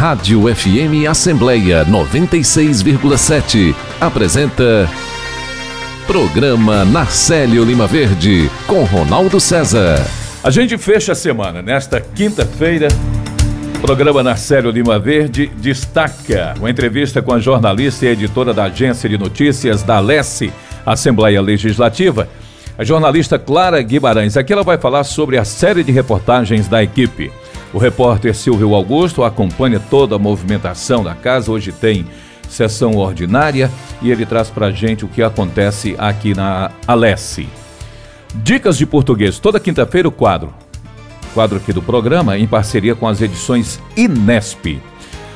Rádio FM Assembleia 96,7 apresenta Programa Narcélio Lima Verde com Ronaldo César. A gente fecha a semana nesta quinta-feira. Programa Narcélio Lima Verde destaca uma entrevista com a jornalista e editora da agência de notícias da Alesse, Assembleia Legislativa, a jornalista Clara Guimarães. Aqui ela vai falar sobre a série de reportagens da equipe. O repórter Silvio Augusto acompanha toda a movimentação da casa. Hoje tem sessão ordinária e ele traz para gente o que acontece aqui na Alesse. Dicas de português. Toda quinta-feira o quadro. Quadro aqui do programa em parceria com as edições Inesp.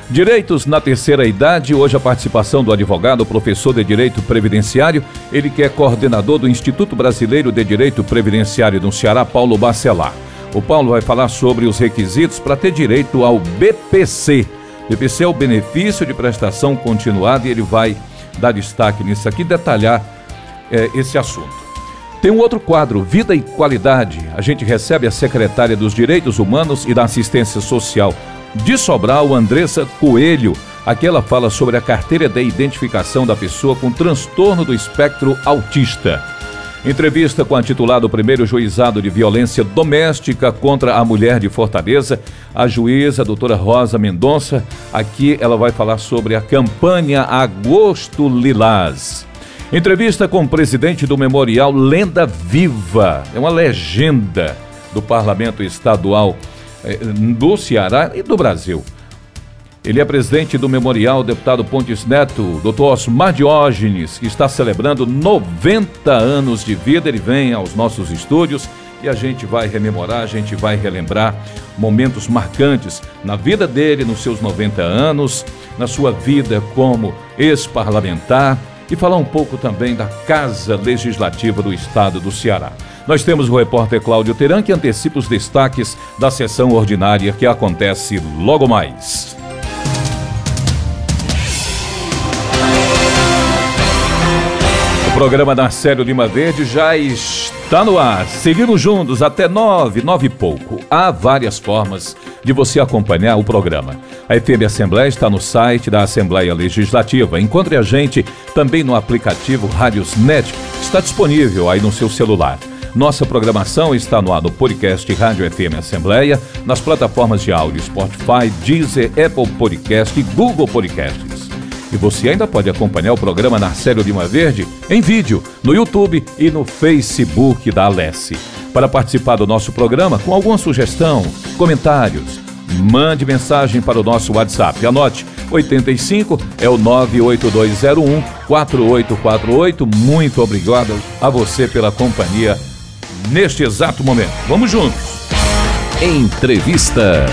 Direitos na terceira idade, hoje a participação do advogado, professor de Direito Previdenciário, ele que é coordenador do Instituto Brasileiro de Direito Previdenciário do Ceará, Paulo Bacelar. O Paulo vai falar sobre os requisitos para ter direito ao BPC. BPC é o benefício de prestação continuada e ele vai dar destaque nisso aqui, detalhar é, esse assunto. Tem um outro quadro, Vida e Qualidade. A gente recebe a secretária dos Direitos Humanos e da Assistência Social, de Sobral, Andressa Coelho. Aqui ela fala sobre a carteira de identificação da pessoa com transtorno do espectro autista. Entrevista com a titular do primeiro juizado de violência doméstica contra a mulher de Fortaleza, a juíza a doutora Rosa Mendonça. Aqui ela vai falar sobre a campanha Agosto Lilás. Entrevista com o presidente do Memorial Lenda Viva. É uma legenda do Parlamento Estadual eh, do Ceará e do Brasil. Ele é presidente do Memorial Deputado Pontes Neto, doutor Osmar Diógenes, que está celebrando 90 anos de vida. Ele vem aos nossos estúdios e a gente vai rememorar, a gente vai relembrar momentos marcantes na vida dele, nos seus 90 anos, na sua vida como ex-parlamentar e falar um pouco também da Casa Legislativa do Estado do Ceará. Nós temos o repórter Cláudio Teran que antecipa os destaques da sessão ordinária que acontece logo mais. O programa Narcélio Lima Verde já está no ar. Seguimos juntos até nove, nove e pouco. Há várias formas de você acompanhar o programa. A FM Assembleia está no site da Assembleia Legislativa. Encontre a gente também no aplicativo Rádiosnet, está disponível aí no seu celular. Nossa programação está no ar no podcast Rádio FM Assembleia, nas plataformas de áudio Spotify, Deezer, Apple Podcast e Google Podcasts. E você ainda pode acompanhar o programa Narcélio Lima Verde em vídeo no YouTube e no Facebook da Alesse. Para participar do nosso programa com alguma sugestão, comentários, mande mensagem para o nosso WhatsApp. Anote 85 é o 98201 4848. Muito obrigado a você pela companhia neste exato momento. Vamos juntos. Entrevista.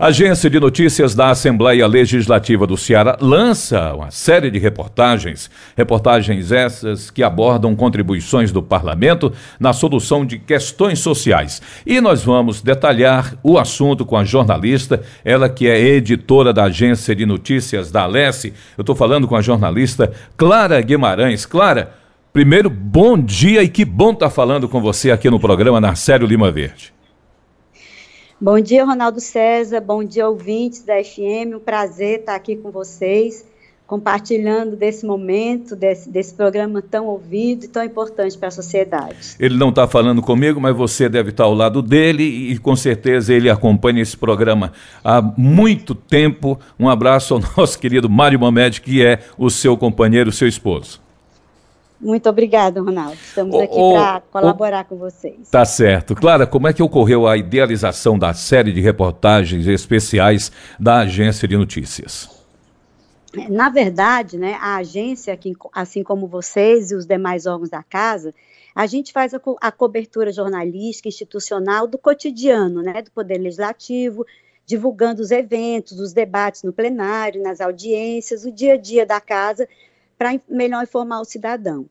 Agência de Notícias da Assembleia Legislativa do Ceará lança uma série de reportagens, reportagens essas que abordam contribuições do parlamento na solução de questões sociais. E nós vamos detalhar o assunto com a jornalista, ela que é editora da Agência de Notícias da Alesse. Eu estou falando com a jornalista Clara Guimarães. Clara, primeiro, bom dia e que bom estar tá falando com você aqui no programa Narcélio Lima Verde. Bom dia, Ronaldo César. Bom dia, ouvintes da FM. Um prazer estar aqui com vocês, compartilhando desse momento, desse, desse programa tão ouvido e tão importante para a sociedade. Ele não está falando comigo, mas você deve estar ao lado dele e com certeza ele acompanha esse programa há muito tempo. Um abraço ao nosso querido Mário Mamed, que é o seu companheiro, o seu esposo. Muito obrigada, Ronaldo. Estamos aqui para colaborar com vocês. Tá certo. Clara, como é que ocorreu a idealização da série de reportagens especiais da Agência de Notícias? Na verdade, né, a agência, assim como vocês e os demais órgãos da casa, a gente faz a, co a cobertura jornalística institucional do cotidiano, né, do Poder Legislativo, divulgando os eventos, os debates no plenário, nas audiências, o dia a dia da casa, para melhor informar o cidadão.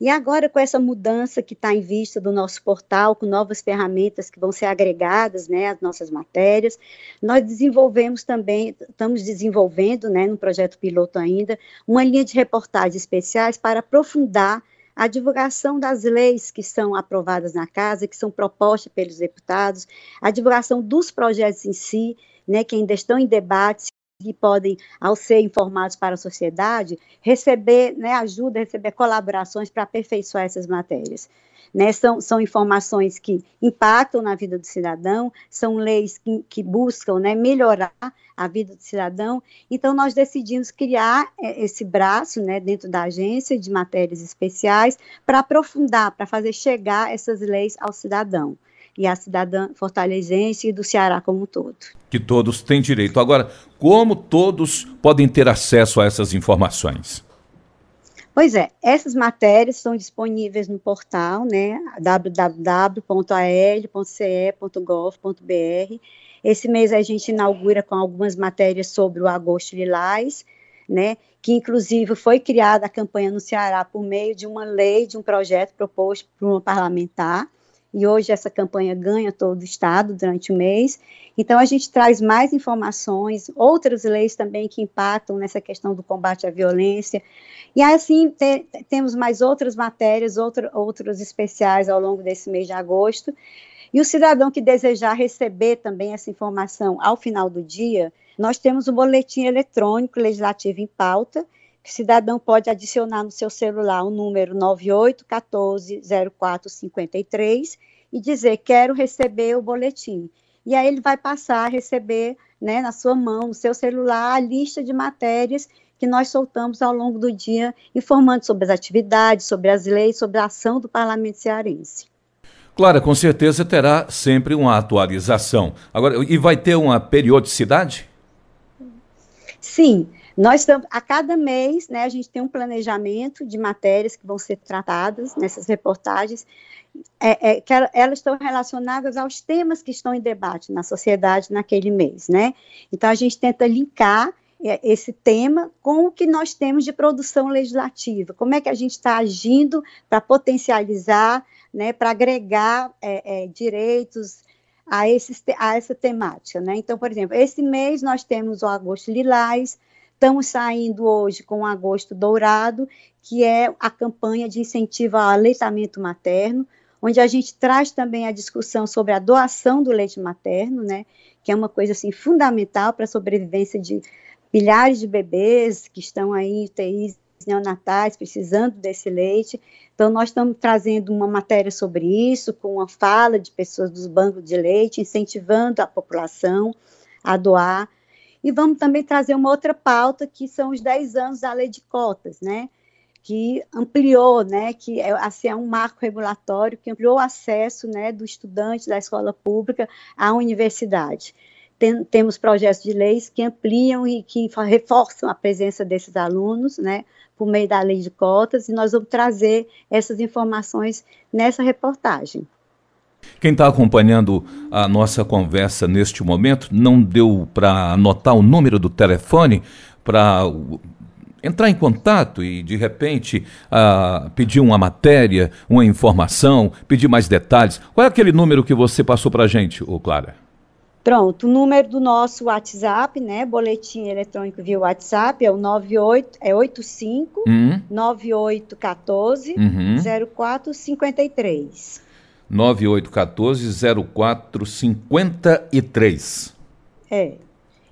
E agora, com essa mudança que está em vista do nosso portal, com novas ferramentas que vão ser agregadas né, às nossas matérias, nós desenvolvemos também, estamos desenvolvendo, né, no projeto piloto ainda, uma linha de reportagens especiais para aprofundar a divulgação das leis que são aprovadas na casa, que são propostas pelos deputados, a divulgação dos projetos em si, né, que ainda estão em debate e podem, ao ser informados para a sociedade, receber né, ajuda, receber colaborações para aperfeiçoar essas matérias. Né, são, são informações que impactam na vida do cidadão, são leis que, que buscam né, melhorar a vida do cidadão. Então, nós decidimos criar é, esse braço né, dentro da agência de matérias especiais para aprofundar, para fazer chegar essas leis ao cidadão e à cidadã fortalezense e do Ceará como um todo. Que todos têm direito. Agora, como todos podem ter acesso a essas informações? Pois é, essas matérias estão disponíveis no portal, né, www.al.ce.gov.br. Esse mês a gente inaugura com algumas matérias sobre o agosto lilás, né, que inclusive foi criada a campanha no Ceará por meio de uma lei, de um projeto proposto por uma parlamentar, e hoje essa campanha ganha todo o estado durante o mês. Então a gente traz mais informações, outras leis também que impactam nessa questão do combate à violência. E assim te, temos mais outras matérias, outros especiais ao longo desse mês de agosto. E o cidadão que desejar receber também essa informação ao final do dia, nós temos o boletim eletrônico legislativo em pauta, que o cidadão pode adicionar no seu celular o número 98140453 e dizer quero receber o boletim. E aí ele vai passar a receber né, na sua mão, no seu celular, a lista de matérias que nós soltamos ao longo do dia, informando sobre as atividades, sobre as leis, sobre a ação do parlamento cearense. Clara, com certeza terá sempre uma atualização. Agora, e vai ter uma periodicidade? Sim, nós estamos, a cada mês, né, a gente tem um planejamento de matérias que vão ser tratadas nessas reportagens, é, é, que elas estão relacionadas aos temas que estão em debate na sociedade naquele mês, né? Então a gente tenta linkar é, esse tema com o que nós temos de produção legislativa, como é que a gente está agindo para potencializar, né, para agregar é, é, direitos a, esses, a essa temática, né? Então, por exemplo, esse mês nós temos o Agosto Lilás, Estamos saindo hoje com o Agosto Dourado, que é a campanha de incentivo ao aleitamento materno, onde a gente traz também a discussão sobre a doação do leite materno, né, que é uma coisa assim fundamental para a sobrevivência de milhares de bebês que estão aí em UTIs neonatais precisando desse leite. Então, nós estamos trazendo uma matéria sobre isso, com uma fala de pessoas dos bancos de leite, incentivando a população a doar e vamos também trazer uma outra pauta, que são os 10 anos da lei de cotas, né? que ampliou, né, que é, assim, é um marco regulatório que ampliou o acesso, né, do estudante da escola pública à universidade. Tem, temos projetos de leis que ampliam e que reforçam a presença desses alunos, né, por meio da lei de cotas, e nós vamos trazer essas informações nessa reportagem. Quem está acompanhando a nossa conversa neste momento, não deu para anotar o número do telefone para entrar em contato e, de repente, pedir uma matéria, uma informação, pedir mais detalhes. Qual é aquele número que você passou para a gente, ô Clara? Pronto, o número do nosso WhatsApp, né, boletim eletrônico via WhatsApp é o 98, é 85 uhum. 9814 uhum. 0453. 9814-0453. É.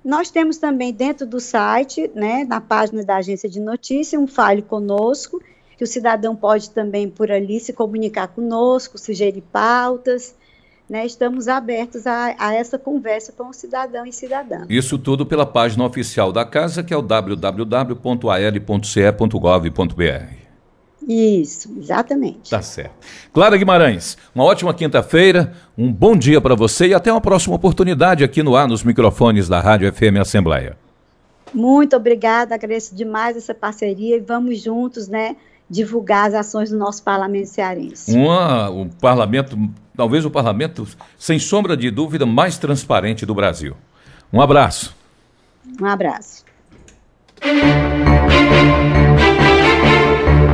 Nós temos também dentro do site, né, na página da agência de notícia, um file conosco, que o cidadão pode também por ali se comunicar conosco, sugerir pautas. Né, estamos abertos a, a, essa conversa com o cidadão e cidadã. Isso tudo pela página oficial da casa, que é o www.al.ce.gov.br. Isso, exatamente. Tá certo. Clara Guimarães, uma ótima quinta-feira, um bom dia para você e até uma próxima oportunidade aqui no ar nos microfones da Rádio FM Assembleia. Muito obrigada, agradeço demais essa parceria e vamos juntos, né, divulgar as ações do nosso parlamento cearense. Uma, o parlamento, talvez o parlamento, sem sombra de dúvida, mais transparente do Brasil. Um abraço. Um abraço.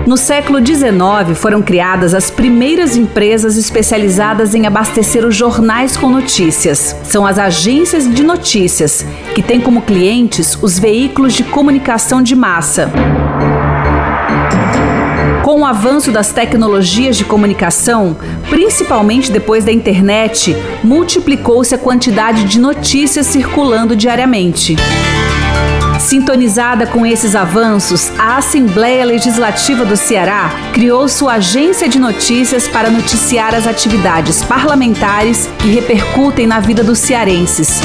No século XIX, foram criadas as primeiras empresas especializadas em abastecer os jornais com notícias. São as agências de notícias, que têm como clientes os veículos de comunicação de massa Com o avanço das tecnologias de comunicação, principalmente depois da internet, multiplicou-se a quantidade de notícias circulando diariamente. Sintonizada com esses avanços, a Assembleia Legislativa do Ceará criou sua agência de notícias para noticiar as atividades parlamentares que repercutem na vida dos cearenses.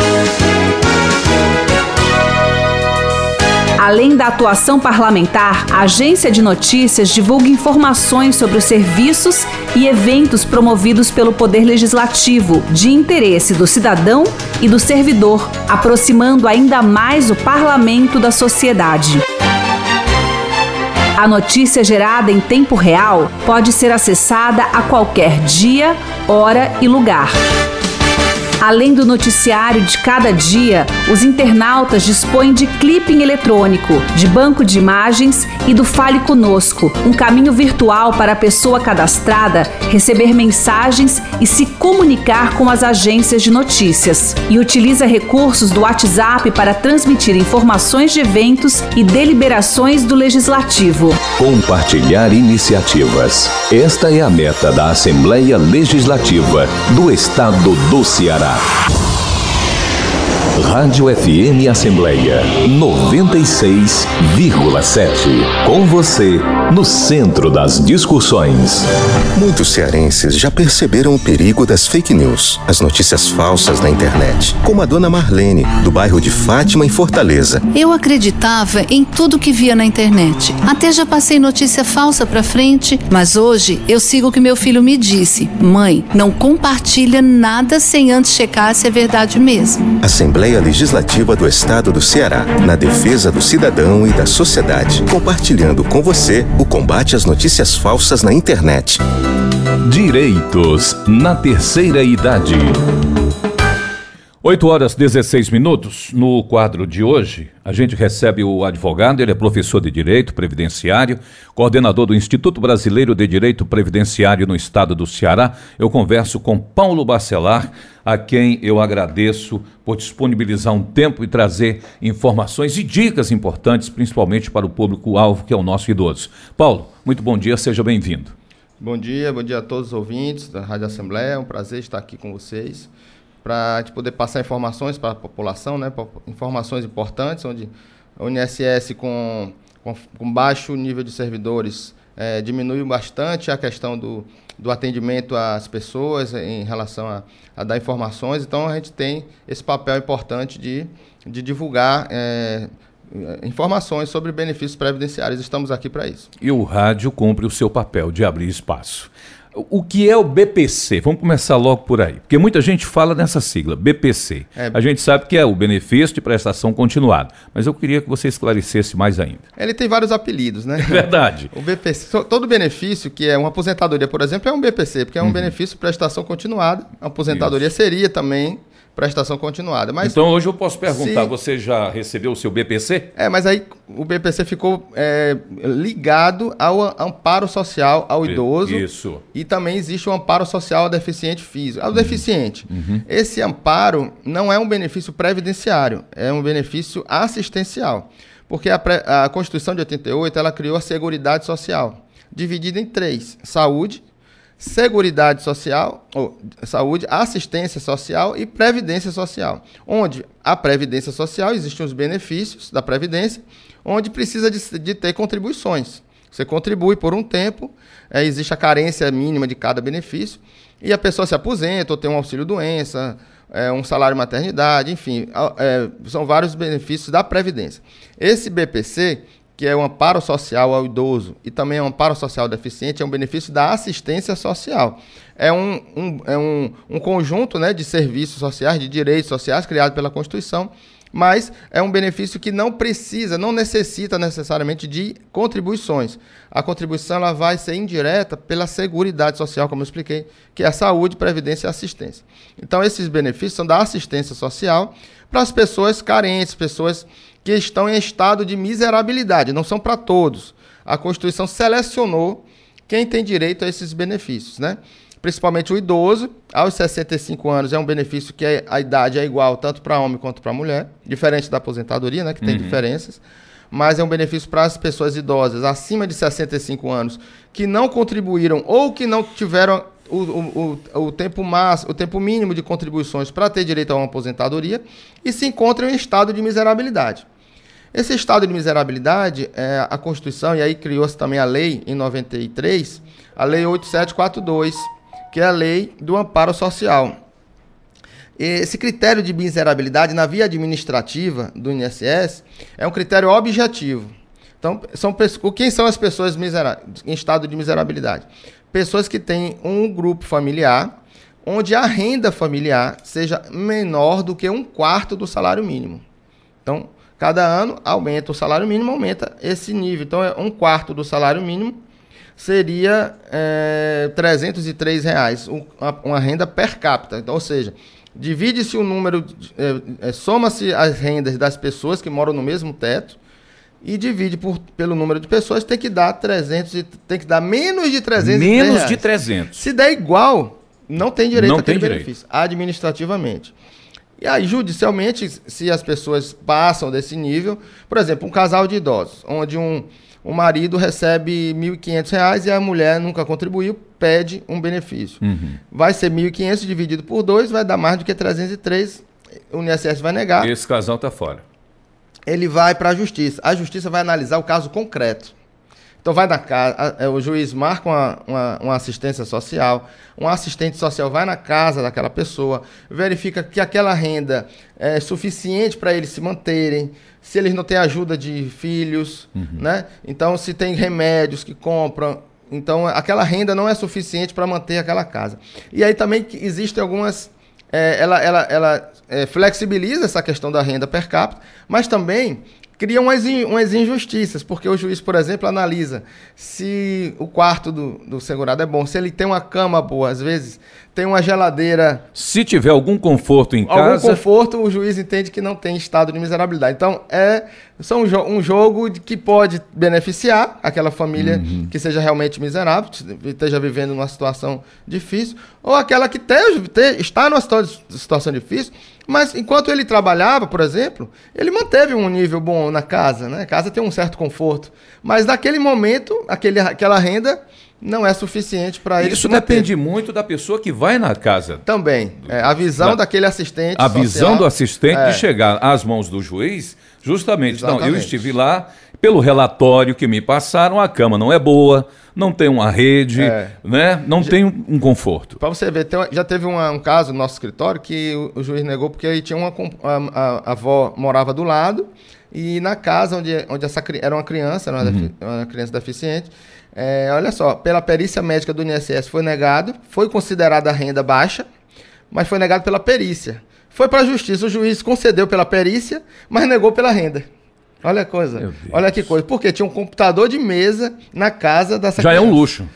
Além da atuação parlamentar, a agência de notícias divulga informações sobre os serviços e eventos promovidos pelo Poder Legislativo, de interesse do cidadão e do servidor, aproximando ainda mais o parlamento da sociedade. A notícia gerada em tempo real pode ser acessada a qualquer dia, hora e lugar. Além do noticiário de cada dia, os internautas dispõem de clipping eletrônico, de banco de imagens e do Fale Conosco, um caminho virtual para a pessoa cadastrada receber mensagens e se comunicar com as agências de notícias. E utiliza recursos do WhatsApp para transmitir informações de eventos e deliberações do Legislativo. Compartilhar iniciativas. Esta é a meta da Assembleia Legislativa do Estado do Ceará. Mixcloud. Rádio FM Assembleia 96,7. Com você, no centro das discussões. Muitos cearenses já perceberam o perigo das fake news, as notícias falsas na internet, como a dona Marlene, do bairro de Fátima, em Fortaleza. Eu acreditava em tudo que via na internet. Até já passei notícia falsa pra frente, mas hoje eu sigo o que meu filho me disse. Mãe, não compartilha nada sem antes checar se é verdade mesmo. Assembleia Legislativa do Estado do Ceará, na defesa do cidadão e da sociedade, compartilhando com você o combate às notícias falsas na internet. Direitos na terceira idade. 8 horas 16 minutos. No quadro de hoje, a gente recebe o advogado, ele é professor de Direito Previdenciário, coordenador do Instituto Brasileiro de Direito Previdenciário no estado do Ceará. Eu converso com Paulo Bacelar, a quem eu agradeço por disponibilizar um tempo e trazer informações e dicas importantes, principalmente para o público-alvo, que é o nosso idoso. Paulo, muito bom dia, seja bem-vindo. Bom dia, bom dia a todos os ouvintes da Rádio Assembleia. É um prazer estar aqui com vocês para a gente poder passar informações para a população, né? Informações importantes, onde o INSS com, com, com baixo nível de servidores é, diminuiu bastante a questão do, do atendimento às pessoas em relação a, a, dar informações. Então, a gente tem esse papel importante de, de divulgar é, informações sobre benefícios previdenciários. Estamos aqui para isso. E o rádio cumpre o seu papel de abrir espaço. O que é o BPC? Vamos começar logo por aí, porque muita gente fala nessa sigla, BPC. É. A gente sabe que é o benefício de prestação continuada, mas eu queria que você esclarecesse mais ainda. Ele tem vários apelidos, né? Verdade. o BPC, todo benefício que é uma aposentadoria, por exemplo, é um BPC, porque é um uhum. benefício de prestação continuada. A aposentadoria Isso. seria também prestação continuada. Mas, então hoje eu posso perguntar, se... você já recebeu o seu BPC? É, mas aí o BPC ficou é, ligado ao amparo social ao idoso. Isso. E também existe o amparo social ao deficiente físico. Ao uhum. deficiente. Uhum. Esse amparo não é um benefício previdenciário, é um benefício assistencial. Porque a, a Constituição de 88 ela criou a Seguridade Social, dividida em três: saúde, Seguridade Social, ou saúde, assistência social e previdência social. Onde a previdência social existem os benefícios da previdência, onde precisa de, de ter contribuições. Você contribui por um tempo, é, existe a carência mínima de cada benefício, e a pessoa se aposenta ou tem um auxílio doença, é, um salário maternidade, enfim, é, são vários benefícios da Previdência. Esse BPC, que é o amparo social ao idoso e também o amparo social deficiente, é um benefício da assistência social. É um, um, é um, um conjunto né, de serviços sociais, de direitos sociais criado pela Constituição, mas é um benefício que não precisa, não necessita necessariamente de contribuições. A contribuição ela vai ser indireta pela Seguridade Social, como eu expliquei, que é a saúde, previdência e assistência. Então, esses benefícios são da assistência social para as pessoas carentes, pessoas que estão em estado de miserabilidade, não são para todos. A Constituição selecionou quem tem direito a esses benefícios, né? principalmente o idoso. Aos 65 anos é um benefício que é, a idade é igual tanto para homem quanto para mulher, diferente da aposentadoria, né, que tem uhum. diferenças. Mas é um benefício para as pessoas idosas acima de 65 anos que não contribuíram ou que não tiveram o, o, o, tempo máximo, o tempo mínimo de contribuições para ter direito a uma aposentadoria e se encontram em estado de miserabilidade. Esse estado de miserabilidade, é, a Constituição, e aí criou-se também a lei em 93, a Lei 8742, que é a lei do amparo social. Esse critério de miserabilidade na via administrativa do INSS é um critério objetivo. Então, são, quem são as pessoas em estado de miserabilidade? Pessoas que têm um grupo familiar onde a renda familiar seja menor do que um quarto do salário mínimo. Então, cada ano aumenta o salário mínimo, aumenta esse nível. Então, é um quarto do salário mínimo seria é, 303 reais, uma, renda per capita. Então, ou seja, divide-se o número, é, soma-se as rendas das pessoas que moram no mesmo teto e divide por, pelo número de pessoas, tem que dar 300 e, tem que dar menos de 300 Menos reais. de 300. Se der igual, não tem direito não a tem benefício, administrativamente. E aí, judicialmente, se as pessoas passam desse nível, por exemplo, um casal de idosos, onde um, o marido recebe R$ 1.500 e a mulher nunca contribuiu, pede um benefício. Uhum. Vai ser 1.500 dividido por dois, vai dar mais do que 303, o INSS vai negar. Esse casal está fora. Ele vai para a justiça. A justiça vai analisar o caso concreto. Então vai na casa, é, o juiz marca uma, uma, uma, assistência social, um assistente social vai na casa daquela pessoa, verifica que aquela renda é suficiente para eles se manterem, se eles não têm ajuda de filhos, uhum. né? Então se tem remédios que compram, então aquela renda não é suficiente para manter aquela casa. E aí também existem algumas é, ela, ela, ela é, flexibiliza essa questão da renda per capita, mas também cria umas, umas injustiças, porque o juiz, por exemplo, analisa se o quarto do, do segurado é bom, se ele tem uma cama boa, às vezes tem uma geladeira. Se tiver algum conforto em algum casa. Algum conforto, o juiz entende que não tem estado de miserabilidade. Então, é são um, um jogo que pode beneficiar aquela família uhum. que seja realmente miserável, esteja vivendo numa situação difícil, ou aquela que te, te, está numa situação difícil, mas enquanto ele trabalhava, por exemplo, ele manteve um nível bom na casa, né? A casa tem um certo conforto. Mas naquele momento, aquele, aquela renda não é suficiente para ele. Isso depende muito da pessoa que vai na casa. Também. É, a visão da, daquele assistente. A social, visão do assistente é. de chegar às mãos do juiz, justamente. Exatamente. Não, eu estive lá, pelo relatório que me passaram, a cama não é boa, não tem uma rede, é. né? Não já, tem um conforto. Para você ver, tem, já teve uma, um caso no nosso escritório que o, o juiz negou porque aí tinha uma a, a, a avó morava do lado e na casa onde, onde essa era uma criança, era uma, uhum. uma criança deficiente, é, olha só, pela perícia médica do INSS foi negado, foi considerada a renda baixa, mas foi negado pela perícia. Foi para a justiça, o juiz concedeu pela perícia, mas negou pela renda. Olha a coisa. Olha que coisa. Porque tinha um computador de mesa na casa dessa Já criança. é um luxo.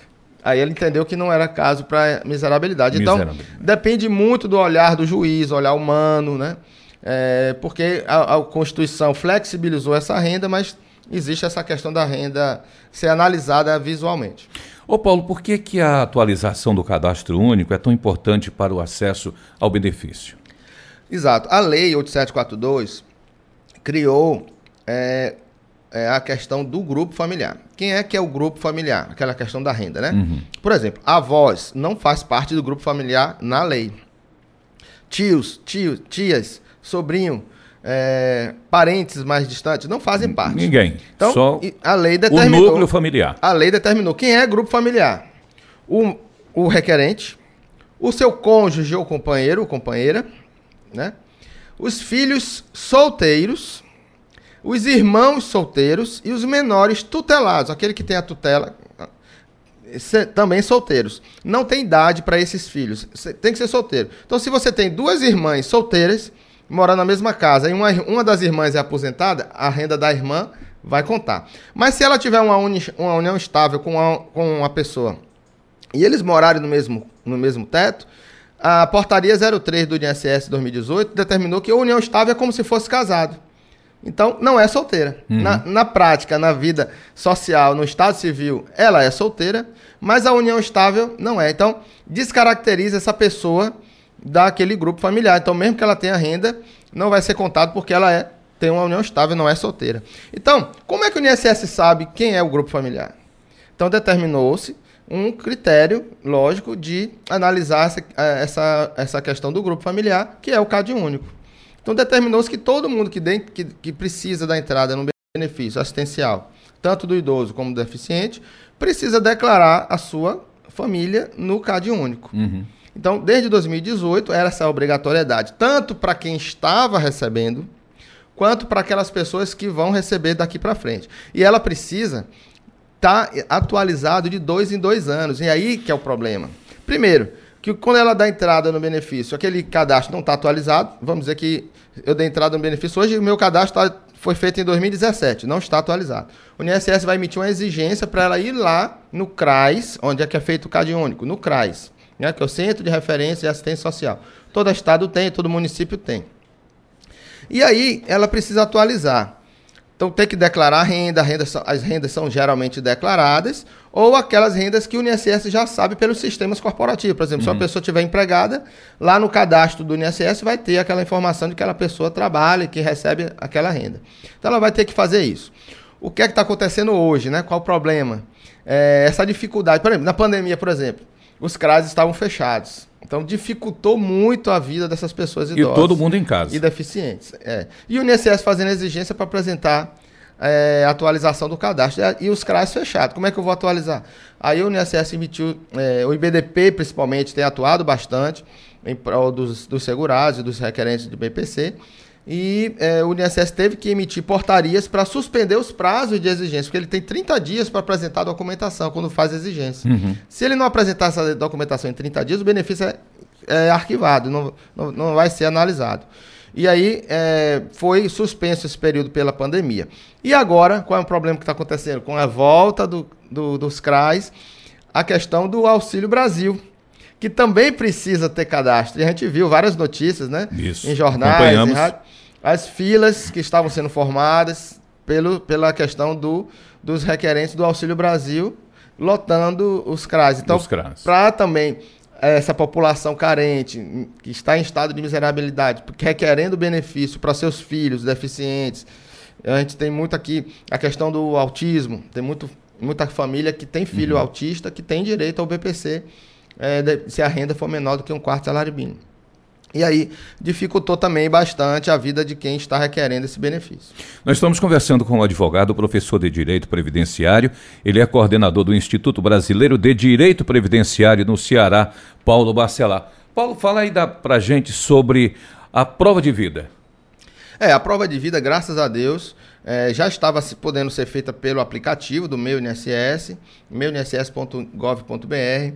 Aí ele entendeu que não era caso para miserabilidade. Então, miserabilidade. depende muito do olhar do juiz, olhar humano, né? É, porque a, a Constituição flexibilizou essa renda, mas existe essa questão da renda ser analisada visualmente. Ô Paulo, por que, que a atualização do cadastro único é tão importante para o acesso ao benefício? Exato. A Lei 8742 criou é, é, a questão do grupo familiar. Quem é que é o grupo familiar? Aquela questão da renda, né? Uhum. Por exemplo, avós não faz parte do grupo familiar na lei. Tios, tios, tias, sobrinho, é, parentes mais distantes não fazem parte. Ninguém. Então, Só a lei determinou. O núcleo familiar. A lei determinou quem é grupo familiar. O, o requerente, o seu cônjuge ou companheiro ou companheira, né? Os filhos solteiros, os irmãos solteiros e os menores tutelados, aquele que tem a tutela, também solteiros. Não tem idade para esses filhos, tem que ser solteiro. Então, se você tem duas irmãs solteiras morar na mesma casa e uma, uma das irmãs é aposentada, a renda da irmã vai contar. Mas se ela tiver uma, uni, uma união estável com com uma pessoa e eles morarem no mesmo, no mesmo teto, a portaria 03 do INSS 2018 determinou que a união estável é como se fosse casado. Então, não é solteira. Uhum. Na, na prática, na vida social, no estado civil, ela é solteira, mas a união estável não é. Então, descaracteriza essa pessoa daquele grupo familiar. Então, mesmo que ela tenha renda, não vai ser contado porque ela é tem uma união estável, não é solteira. Então, como é que o INSS sabe quem é o grupo familiar? Então, determinou-se um critério lógico de analisar essa, eh, essa, essa questão do grupo familiar, que é o CAD único. Então, determinou-se que todo mundo que, de, que, que precisa da entrada no benefício assistencial, tanto do idoso como do deficiente, precisa declarar a sua família no CAD único. Uhum. Então, desde 2018, era essa obrigatoriedade, tanto para quem estava recebendo, quanto para aquelas pessoas que vão receber daqui para frente. E ela precisa estar tá atualizado de dois em dois anos. E aí que é o problema. Primeiro, que quando ela dá entrada no benefício, aquele cadastro não está atualizado, vamos dizer que eu dei entrada no benefício hoje o meu cadastro tá, foi feito em 2017, não está atualizado. O INSS vai emitir uma exigência para ela ir lá no CRAS, onde é que é feito o CAD único, no CRAS, né, que é o Centro de Referência e Assistência Social. Todo estado tem, todo município tem. E aí ela precisa atualizar. Então tem que declarar a renda, renda, as rendas são geralmente declaradas, ou aquelas rendas que o INSS já sabe pelos sistemas corporativos. Por exemplo, uhum. se uma uhum. pessoa estiver empregada, lá no cadastro do INSS vai ter aquela informação de que aquela pessoa trabalha e que recebe aquela renda. Então ela vai ter que fazer isso. O que é que está acontecendo hoje, né? Qual o problema? É, essa dificuldade. Por exemplo, na pandemia, por exemplo, os CRAS estavam fechados. Então dificultou muito a vida dessas pessoas idosas. E todo mundo em casa. E deficientes. É. E o INSS fazendo exigência para apresentar é, atualização do cadastro. E os CRAS fechados. Como é que eu vou atualizar? Aí o INSS emitiu, é, o IBDP principalmente tem atuado bastante em prol dos, dos segurados e dos requerentes de BPC. E é, o INSS teve que emitir portarias para suspender os prazos de exigência, porque ele tem 30 dias para apresentar a documentação quando faz a exigência. Uhum. Se ele não apresentar essa documentação em 30 dias, o benefício é, é arquivado, não, não, não, vai ser analisado. E aí é, foi suspenso esse período pela pandemia. E agora, qual é o problema que está acontecendo? Com a volta do, do, dos CRAs, a questão do Auxílio Brasil, que também precisa ter cadastro. E a gente viu várias notícias, né? Isso. Em jornais, em rádio, as filas que estavam sendo formadas pelo, pela questão do, dos requerentes do Auxílio Brasil lotando os CRAS. Então, para também essa população carente, que está em estado de miserabilidade, requerendo benefício para seus filhos deficientes, a gente tem muito aqui a questão do autismo, tem muito, muita família que tem filho uhum. autista que tem direito ao BPC é, de, se a renda for menor do que um quarto salário mínimo. E aí dificultou também bastante a vida de quem está requerendo esse benefício. Nós estamos conversando com o advogado, professor de Direito Previdenciário. Ele é coordenador do Instituto Brasileiro de Direito Previdenciário no Ceará, Paulo Barcelar. Paulo, fala aí para gente sobre a prova de vida. É, a prova de vida, graças a Deus, é, já estava podendo ser feita pelo aplicativo do meu INSS, meuinss.gov.br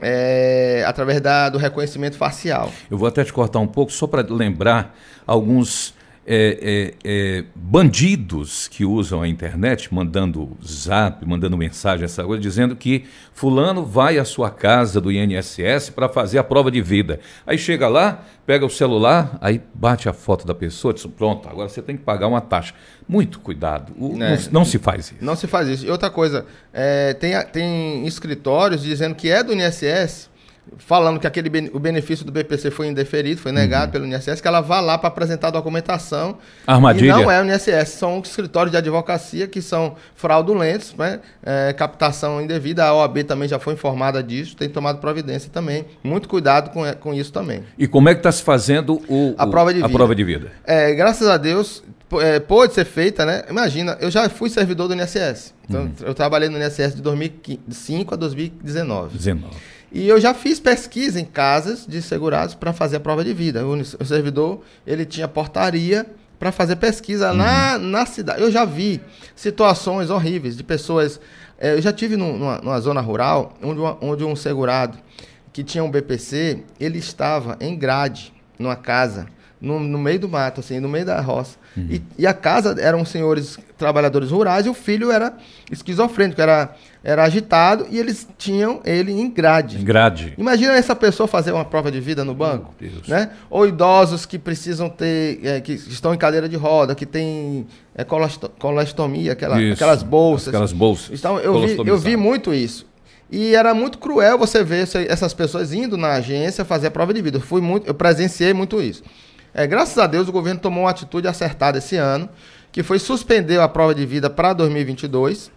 é, através da, do reconhecimento facial. Eu vou até te cortar um pouco, só para lembrar alguns é, é, é, bandidos que usam a internet, mandando zap, mandando mensagem, essa coisa, dizendo que fulano vai à sua casa do INSS para fazer a prova de vida. Aí chega lá, pega o celular, aí bate a foto da pessoa, diz, pronto, agora você tem que pagar uma taxa. Muito cuidado, o, é, não, não, se faz isso. Não se faz isso. E outra coisa, é, tem, tem escritórios dizendo que é do INSS falando que aquele o benefício do BPC foi indeferido, foi negado uhum. pelo INSS, que ela vá lá para apresentar a documentação. Armadilha. E não é o INSS, são escritórios de advocacia que são fraudulentos, né? É, captação indevida. A OAB também já foi informada disso, tem tomado providência também. Muito cuidado com, com isso também. E como é que está se fazendo o, a, prova de a vida. prova de vida? É, graças a Deus, é, pode ser feita, né? Imagina, eu já fui servidor do INSS. Então, uhum. eu trabalhei no INSS de 2005 a 2019. 19. E eu já fiz pesquisa em casas de segurados para fazer a prova de vida. O, o servidor, ele tinha portaria para fazer pesquisa uhum. na, na cidade. Eu já vi situações horríveis de pessoas. É, eu já tive numa, numa zona rural onde, uma, onde um segurado que tinha um BPC, ele estava em grade numa casa no, no, meio do mato, assim, no meio da roça. Uhum. E, e, a casa eram senhores trabalhadores rurais e o filho era esquizofrênico, era, era agitado e eles tinham ele em grade. Em grade. Imagina essa pessoa fazer uma prova de vida no banco, né? Ou idosos que precisam ter, é, que estão em cadeira de roda, que tem é, colostomia, aquela, aquelas bolsas. Aquelas bolsas. Então, eu vi, eu vi muito isso. E era muito cruel você ver essas pessoas indo na agência fazer a prova de vida. Eu, fui muito, eu presenciei muito isso. É, graças a Deus, o governo tomou uma atitude acertada esse ano, que foi suspender a prova de vida para 2022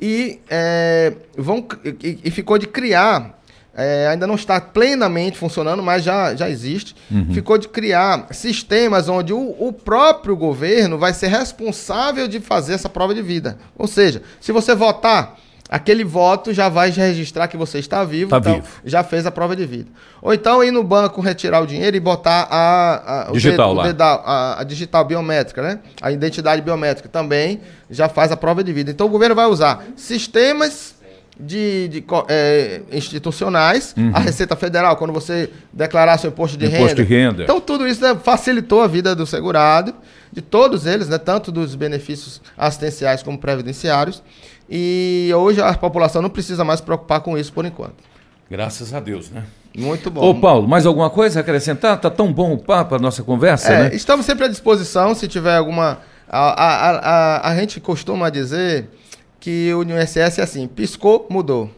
e, é, vão, e, e, ficou de criar, é, ainda não está plenamente funcionando, mas já, já existe, uhum. ficou de criar sistemas onde o, o próprio governo vai ser responsável de fazer essa prova de vida. Ou seja, se você votar aquele voto já vai registrar que você está vivo, tá então vivo. já fez a prova de vida. Ou então ir no banco retirar o dinheiro e botar a, a digital dedo, lá. a, a, digital biométrica, né? A identidade biométrica também já faz a prova de vida. Então o governo vai usar sistemas de, de é, institucionais, uhum. a Receita Federal, quando você declarar seu imposto de, imposto renda. de renda. Então tudo isso né, facilitou a vida do segurado, de todos eles, né, tanto dos benefícios assistenciais como previdenciários. E hoje a população não precisa mais se preocupar com isso por enquanto. Graças a Deus, né? Muito bom. Ô Paulo, mais alguma coisa a acrescentar? Tá tão bom o papo, a nossa conversa, é, né? Estamos sempre à disposição, se tiver alguma... A, a, a, a gente costuma dizer que o INSS é assim, piscou, mudou.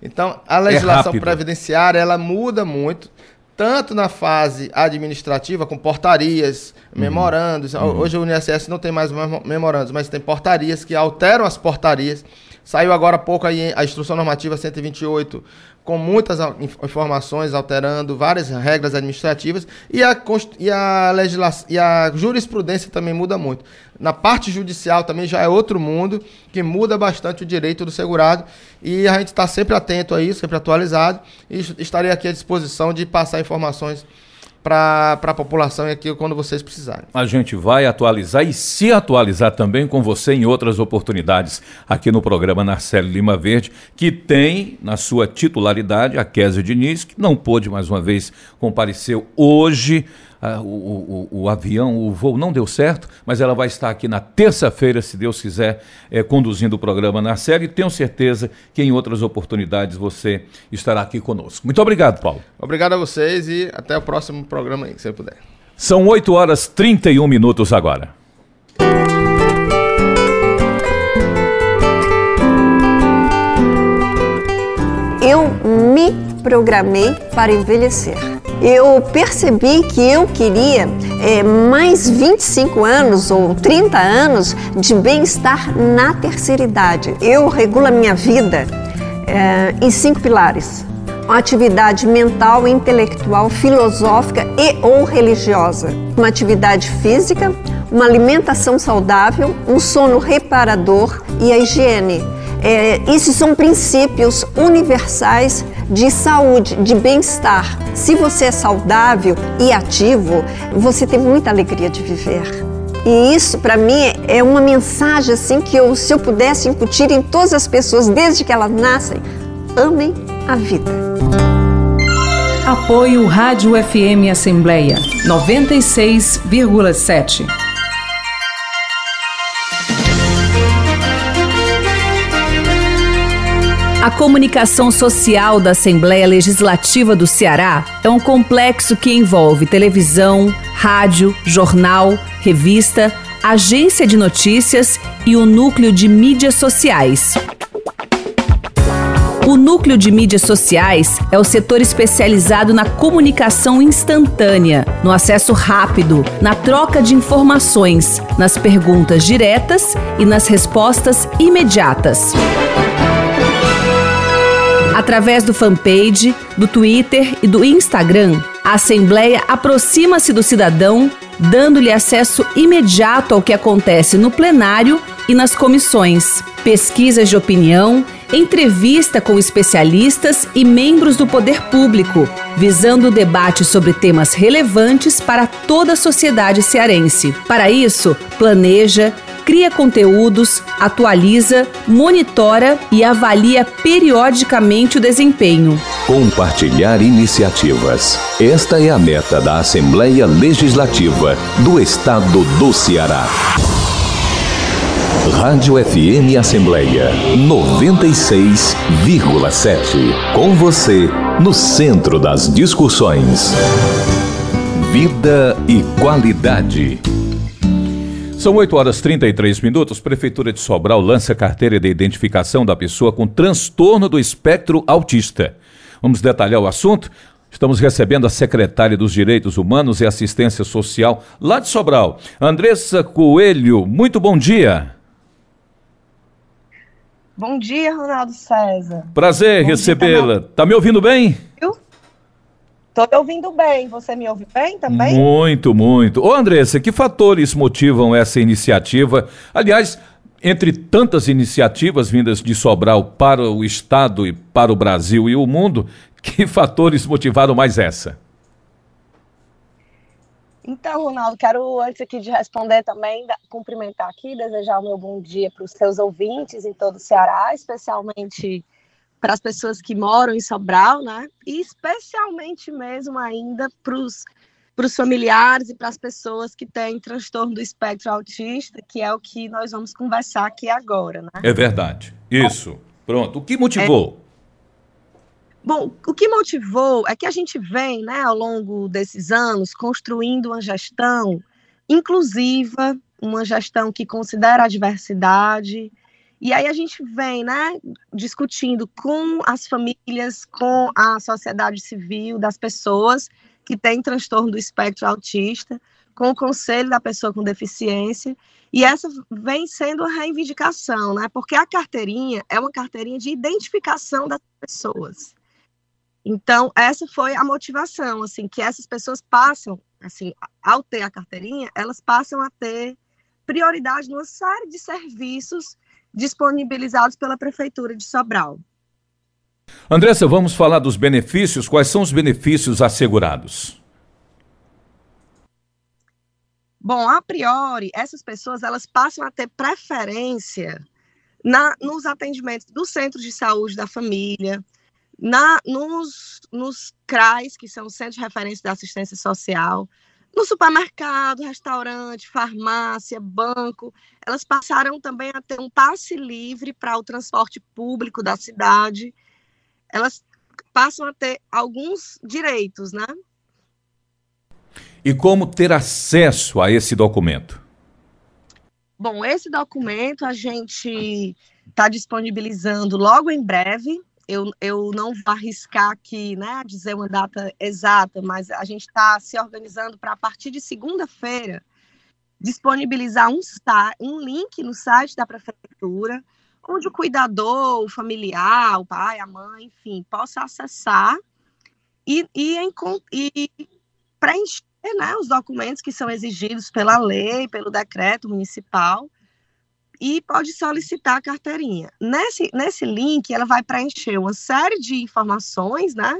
Então, a legislação é previdenciária, ela muda muito tanto na fase administrativa, com portarias, uhum. memorandos. Uhum. Hoje o INSS não tem mais memorandos, mas tem portarias que alteram as portarias. Saiu agora há pouco aí a Instrução Normativa 128, com muitas informações, alterando várias regras administrativas, e a, e a, legislação, e a jurisprudência também muda muito. Na parte judicial também já é outro mundo, que muda bastante o direito do segurado, e a gente está sempre atento a isso, sempre atualizado, e estarei aqui à disposição de passar informações para a população e aqui quando vocês precisarem. A gente vai atualizar e se atualizar também com você em outras oportunidades aqui no programa Narcélio Lima Verde, que tem na sua titularidade a Kézia Diniz, que não pôde mais uma vez comparecer hoje o, o, o, avião, o voo não deu certo, mas ela vai estar aqui na terça-feira, se Deus quiser, é, conduzindo o programa na série. E tenho certeza que em outras oportunidades você estará aqui conosco. Muito obrigado, Paulo. Obrigado a vocês e até o próximo programa aí, se puder. São 8 horas 31 minutos agora. Eu me programei para envelhecer eu percebi que eu queria é, mais 25 anos ou 30 anos de bem-estar na terceira idade. Eu regulo a minha vida é, em cinco pilares. Uma atividade mental, intelectual, filosófica e ou religiosa. Uma atividade física, uma alimentação saudável, um sono reparador e a higiene. É, esses são princípios universais de saúde, de bem-estar. Se você é saudável e ativo, você tem muita alegria de viver. E isso, para mim, é uma mensagem assim que eu, se eu pudesse incutir em todas as pessoas, desde que elas nascem, amem a vida. Apoio Rádio FM Assembleia 96,7. A comunicação social da Assembleia Legislativa do Ceará é um complexo que envolve televisão, rádio, jornal, revista, agência de notícias e o núcleo de mídias sociais. O núcleo de mídias sociais é o setor especializado na comunicação instantânea, no acesso rápido, na troca de informações, nas perguntas diretas e nas respostas imediatas através do fanpage, do Twitter e do Instagram. A Assembleia aproxima-se do cidadão, dando-lhe acesso imediato ao que acontece no plenário e nas comissões, pesquisas de opinião, entrevista com especialistas e membros do poder público, visando o debate sobre temas relevantes para toda a sociedade cearense. Para isso, planeja, cria conteúdos, atualiza, monitora e avalia periodicamente o desempenho. Compartilhar iniciativas. Esta é a meta da Assembleia Legislativa do Estado do Ceará. Rádio FM Assembleia 96,7. Com você, no centro das discussões. Vida e qualidade. São 8 horas 33 minutos. Prefeitura de Sobral lança carteira de identificação da pessoa com transtorno do espectro autista. Vamos detalhar o assunto? Estamos recebendo a secretária dos Direitos Humanos e Assistência Social lá de Sobral, Andressa Coelho. Muito bom dia. Bom dia, Ronaldo César. Prazer recebê-la. Tá me ouvindo bem? Estou ouvindo bem. Você me ouve bem também? Muito, muito. Ô, Andressa, que fatores motivam essa iniciativa? Aliás, entre tantas iniciativas vindas de Sobral para o Estado e para o Brasil e o mundo, que fatores motivaram mais essa? Então, Ronaldo, quero antes aqui de responder também, cumprimentar aqui, desejar o meu bom dia para os seus ouvintes em todo o Ceará, especialmente para as pessoas que moram em Sobral, né? E especialmente mesmo ainda para os familiares e para as pessoas que têm transtorno do espectro autista, que é o que nós vamos conversar aqui agora, né? É verdade. Isso. Pronto. O que motivou? É... Bom, o que motivou é que a gente vem, né, ao longo desses anos, construindo uma gestão inclusiva, uma gestão que considera a diversidade, e aí a gente vem, né, discutindo com as famílias, com a sociedade civil, das pessoas que têm transtorno do espectro autista, com o conselho da pessoa com deficiência, e essa vem sendo a reivindicação, né? Porque a carteirinha é uma carteirinha de identificação das pessoas. Então, essa foi a motivação, assim, que essas pessoas passam, assim, ao ter a carteirinha, elas passam a ter prioridade numa série de serviços disponibilizados pela Prefeitura de Sobral. Andressa, vamos falar dos benefícios. Quais são os benefícios assegurados? Bom, a priori, essas pessoas elas passam a ter preferência na, nos atendimentos do centro de saúde da família, na, nos, nos CRAs, que são os Centros de Referência da Assistência Social, no supermercado, restaurante, farmácia, banco, elas passaram também a ter um passe livre para o transporte público da cidade. Elas passam a ter alguns direitos, né? E como ter acesso a esse documento? Bom, esse documento a gente está disponibilizando logo em breve eu, eu não vou arriscar aqui, né, dizer uma data exata, mas a gente está se organizando para, a partir de segunda-feira, disponibilizar um, um link no site da prefeitura, onde o cuidador, o familiar, o pai, a mãe, enfim, possa acessar e, e, e preencher né, os documentos que são exigidos pela lei, pelo decreto municipal, e pode solicitar a carteirinha. Nesse, nesse link, ela vai preencher uma série de informações, né?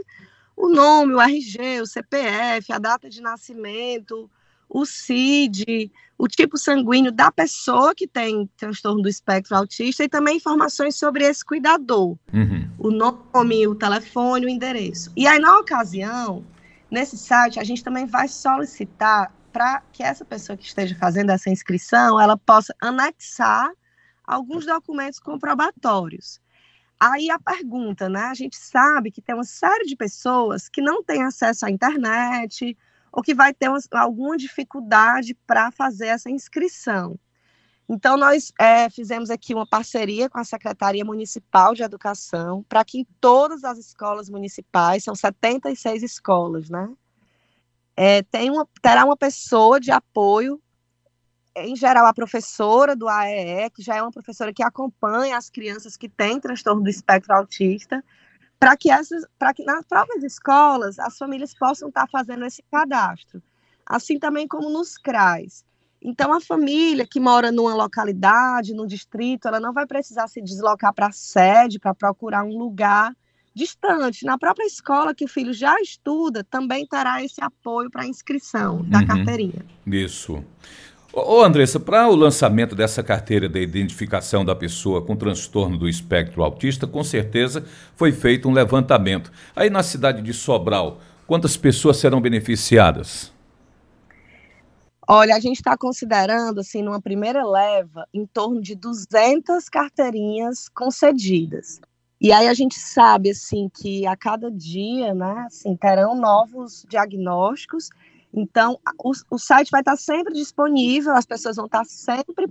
O nome, o RG, o CPF, a data de nascimento, o CID, o tipo sanguíneo da pessoa que tem transtorno do espectro autista e também informações sobre esse cuidador. Uhum. O nome, o telefone, o endereço. E aí, na ocasião, nesse site, a gente também vai solicitar para que essa pessoa que esteja fazendo essa inscrição, ela possa anexar alguns documentos comprobatórios. Aí a pergunta, né? A gente sabe que tem uma série de pessoas que não têm acesso à internet ou que vai ter uma, alguma dificuldade para fazer essa inscrição. Então, nós é, fizemos aqui uma parceria com a Secretaria Municipal de Educação para que em todas as escolas municipais, são 76 escolas, né? é, tem uma, terá uma pessoa de apoio, em geral a professora do AEE, que já é uma professora que acompanha as crianças que têm transtorno do espectro autista, para que, essas, que nas próprias escolas as famílias possam estar fazendo esse cadastro. Assim também como nos CRAs. Então, a família que mora numa localidade, num distrito, ela não vai precisar se deslocar para a sede para procurar um lugar distante. Na própria escola que o filho já estuda, também terá esse apoio para a inscrição da uhum. carteirinha. Isso. Ô, Andressa, para o lançamento dessa carteira de identificação da pessoa com transtorno do espectro autista, com certeza foi feito um levantamento. Aí na cidade de Sobral, quantas pessoas serão beneficiadas? Olha, a gente está considerando, assim, numa primeira leva, em torno de 200 carteirinhas concedidas. E aí a gente sabe assim que a cada dia, né, assim, terão novos diagnósticos Então, o, o site vai estar sempre disponível, as pessoas vão estar sempre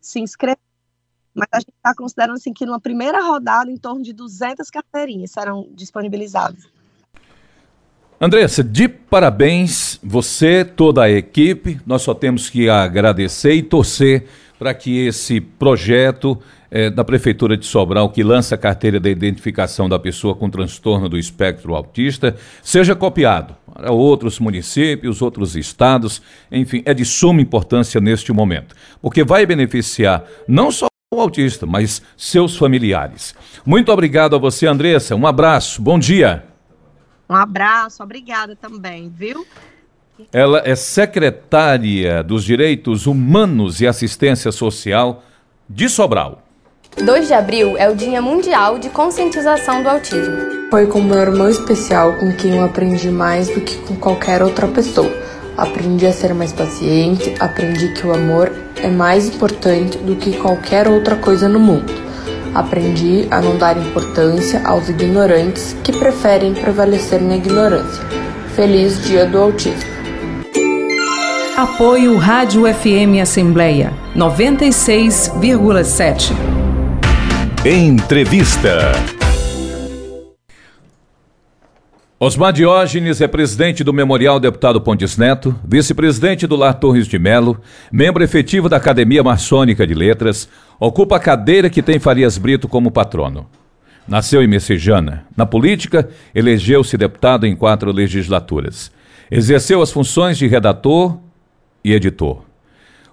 se inscrever, mas a gente está considerando assim, que numa primeira rodada, em torno de 200 carteirinhas serão disponibilizadas. Andressa, de parabéns, você, toda a equipe. Nós só temos que agradecer e torcer para que esse projeto é, da Prefeitura de Sobral, que lança a carteira de identificação da pessoa com transtorno do espectro autista, seja copiado para outros municípios, outros estados, enfim, é de suma importância neste momento, porque vai beneficiar não só o autista, mas seus familiares. Muito obrigado a você, Andressa. Um abraço, bom dia. Um abraço, obrigada também, viu? Ela é secretária dos Direitos Humanos e Assistência Social de Sobral. 2 de abril é o Dia Mundial de Conscientização do Autismo. Foi com meu irmão especial com quem eu aprendi mais do que com qualquer outra pessoa. Aprendi a ser mais paciente, aprendi que o amor é mais importante do que qualquer outra coisa no mundo. Aprendi a não dar importância aos ignorantes que preferem prevalecer na ignorância. Feliz Dia do Autismo. Apoio Rádio FM Assembleia 96,7. Entrevista. Osmar Diógenes é presidente do Memorial Deputado Pontes Neto, vice-presidente do Lar Torres de Melo, membro efetivo da Academia Maçônica de Letras, ocupa a cadeira que tem Farias Brito como patrono. Nasceu em Messejana. Na política, elegeu-se deputado em quatro legislaturas. Exerceu as funções de redator e editor.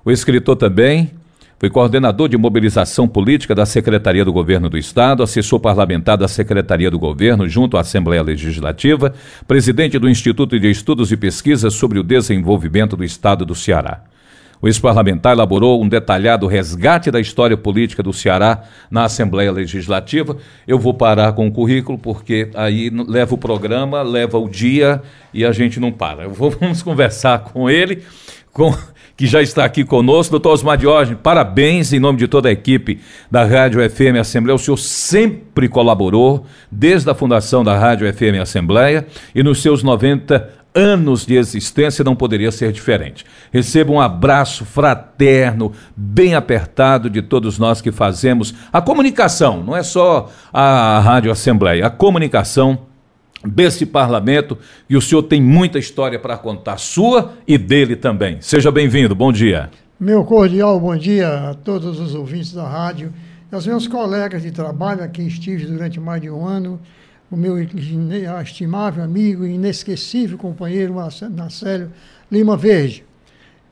O escritor também foi coordenador de mobilização política da Secretaria do Governo do Estado, assessor parlamentar da Secretaria do Governo junto à Assembleia Legislativa, presidente do Instituto de Estudos e Pesquisas sobre o Desenvolvimento do Estado do Ceará. O ex-parlamentar elaborou um detalhado resgate da história política do Ceará na Assembleia Legislativa. Eu vou parar com o currículo, porque aí leva o programa, leva o dia e a gente não para. Vamos conversar com ele, com que já está aqui conosco. Doutor Osmar Diógenes, parabéns em nome de toda a equipe da Rádio FM Assembleia. O senhor sempre colaborou, desde a fundação da Rádio FM Assembleia, e nos seus 90 anos de existência não poderia ser diferente. Receba um abraço fraterno, bem apertado de todos nós que fazemos a comunicação, não é só a Rádio Assembleia, a comunicação desse parlamento e o senhor tem muita história para contar, sua e dele também. Seja bem-vindo, bom dia. Meu cordial bom dia a todos os ouvintes da rádio e aos meus colegas de trabalho, a quem estive durante mais de um ano, o meu estimável amigo e inesquecível companheiro Marcelo Lima Verde.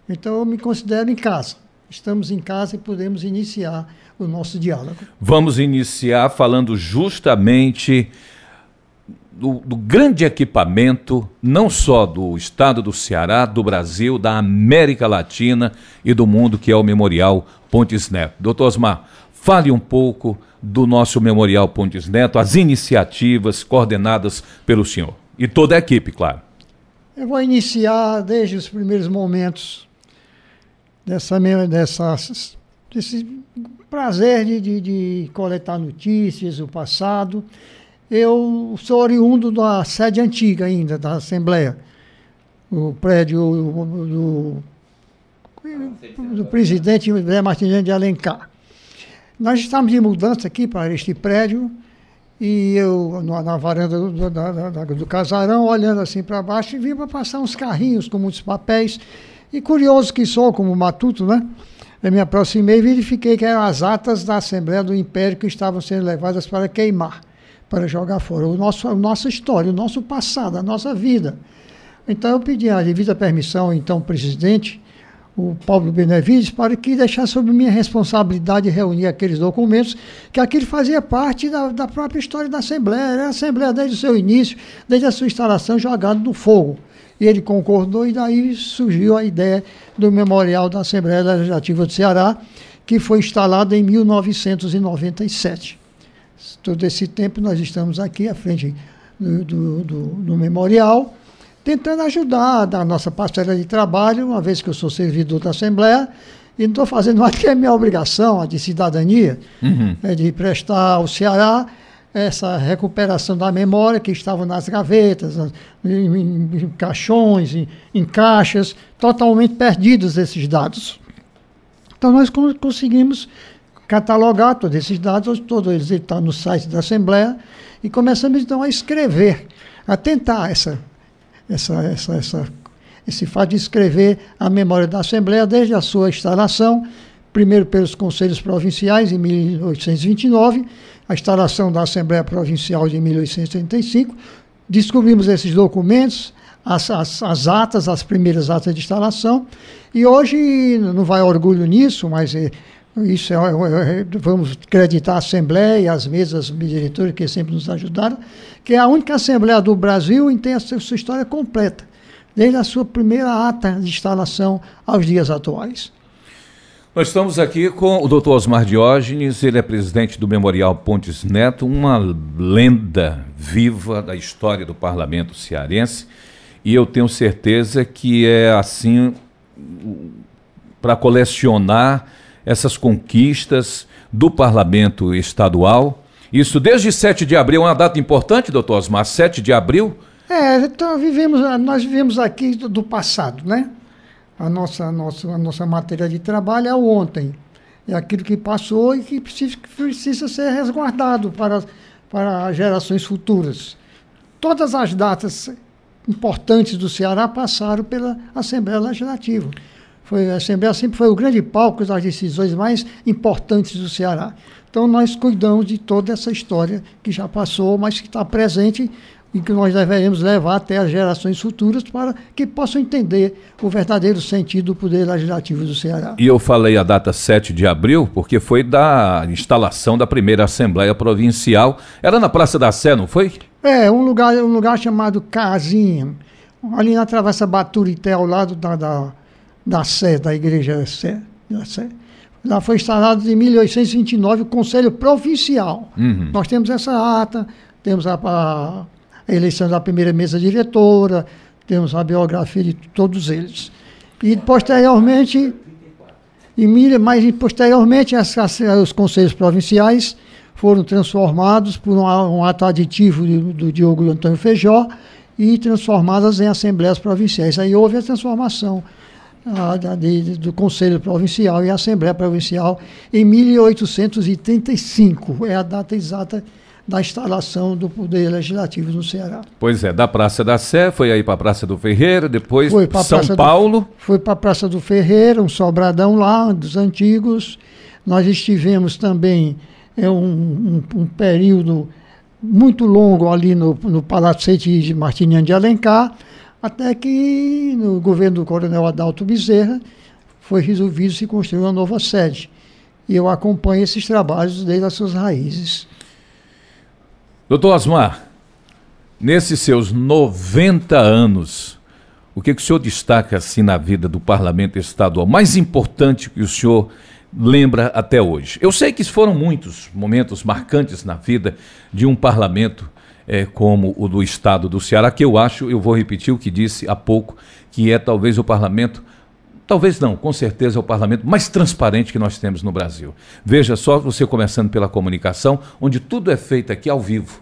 Então eu me considero em casa. Estamos em casa e podemos iniciar o nosso diálogo. Vamos iniciar falando justamente do, do, grande equipamento, não só do estado do Ceará, do Brasil, da América Latina e do mundo, que é o Memorial Pontes Neto. Doutor Osmar, fale um pouco do nosso Memorial Pontes Neto, as iniciativas coordenadas pelo senhor. E toda a equipe, claro. Eu vou iniciar desde os primeiros momentos dessa, dessa, desse prazer de, de, de coletar notícias, o passado eu sou oriundo da sede antiga ainda, da Assembleia, o prédio do, do presidente José Martins de Alencar. Nós estamos de mudança aqui para este prédio e eu, na, varanda do, do, do, do, casarão, olhando assim para baixo, e vim para passar uns carrinhos com muitos papéis. E curioso que sou, como matuto, né? Eu me aproximei e verifiquei que eram as atas da Assembleia do Império que estavam sendo levadas para queimar para jogar fora. O nosso, a nossa história, o nosso passado, a nossa vida. Então eu pedi a devida permissão, então, presidente, o Paulo Benevides, para que deixasse sob minha responsabilidade reunir aqueles documentos, que aquilo fazia parte da, da própria história da Assembleia. Era a Assembleia desde o seu início, desde a sua instalação, jogado no fogo. E ele concordou, e daí surgiu a ideia do Memorial da Assembleia Legislativa do Ceará, que foi instalado em 1997 todo esse tempo nós estamos aqui à frente do, do, do, do memorial, tentando ajudar da nossa parcela de trabalho, uma vez que eu sou servidor da Assembleia, e não estou fazendo mais que é minha obrigação, a de cidadania, uhum. é de prestar ao Ceará essa recuperação da memória que estava nas gavetas, em, em, caixões, em, em, caixas, totalmente perdidos esses dados. Então nós conseguimos catalogar todos esses dados, todos eles estão no site da Assembleia, e começamos então a escrever, a tentar essa, essa, essa, essa, esse fato de escrever a memória da Assembleia desde a sua instalação, primeiro pelos conselhos provinciais em 1829, a instalação da Assembleia Provincial de 1835, descobrimos esses documentos, as, as, as, atas, as primeiras atas de instalação, e hoje não vai orgulho nisso, mas é, isso é, é, é, vamos acreditar a Assembleia as mesas diretores que sempre nos ajudaram, que é a única Assembleia do Brasil em ter a sua história completa, desde a sua primeira ata de instalação aos dias atuais. Nós estamos aqui com o Dr. Osmar Diógenes, ele é presidente do Memorial Pontes Neto, uma lenda viva da história do parlamento cearense, e eu tenho certeza que é assim para colecionar essas conquistas do parlamento estadual. Isso desde 7 de abril, é uma data importante, doutor Osmar, 7 de abril? É, então vivemos, nós vivemos aqui do, do passado, né? A nossa, a, nossa, a nossa matéria de trabalho é o ontem. É aquilo que passou e que precisa, precisa ser resguardado para, para gerações futuras. Todas as datas importantes do Ceará passaram pela Assembleia Legislativa. Foi, a Assembleia sempre foi o grande palco das decisões mais importantes do Ceará. Então nós cuidamos de toda essa história que já passou, mas que está presente e que nós devemos levar até as gerações futuras para que possam entender o verdadeiro sentido do poder legislativo do Ceará. E eu falei a data 7 de abril porque foi da instalação da primeira Assembleia Provincial. Era na Praça da Sé, não foi? É, um lugar, um lugar chamado Casinha, ali na Travessa Baturité, ao lado da, da da Sé, da Igreja Sé, da Sé. Lá foi instalado em 1829 o Conselho Provincial. Uhum. Nós temos essa ata, temos a, a, a, eleição da primeira mesa diretora, temos a biografia de todos eles. E posteriormente, e, mas posteriormente as, as, os conselhos provinciais foram transformados por um, um ato aditivo do, do Diogo Antônio Feijó e transformadas em assembleias provinciais. Aí houve a transformação a, de, do Conselho Provincial e Assembleia Provincial em 1835. É a data exata da instalação do Poder Legislativo no Ceará. Pois é, da Praça da Sé, foi aí para a Praça do Ferreira, depois São Paulo. Do, foi para a Praça do Ferreira, um sobradão lá, dos antigos. Nós estivemos também é, um, um, um período muito longo ali no, no Palacete de Martiniano de Alencar, até que no governo do coronel Adalto Bezerra foi resolvido se construir uma nova sede. E eu acompanho esses trabalhos desde as suas raízes. Doutor Osmar, nesses seus 90 anos, o que, que o senhor destaca assim na vida do parlamento estadual? Mais importante que o senhor lembra até hoje? Eu sei que foram muitos momentos marcantes na vida de um parlamento é, como o do Estado do Ceará, que eu acho, eu vou repetir o que disse há pouco, que é talvez o parlamento Talvez não, com certeza é o parlamento mais transparente que nós temos no Brasil. Veja só, você começando pela comunicação, onde tudo é feito aqui ao vivo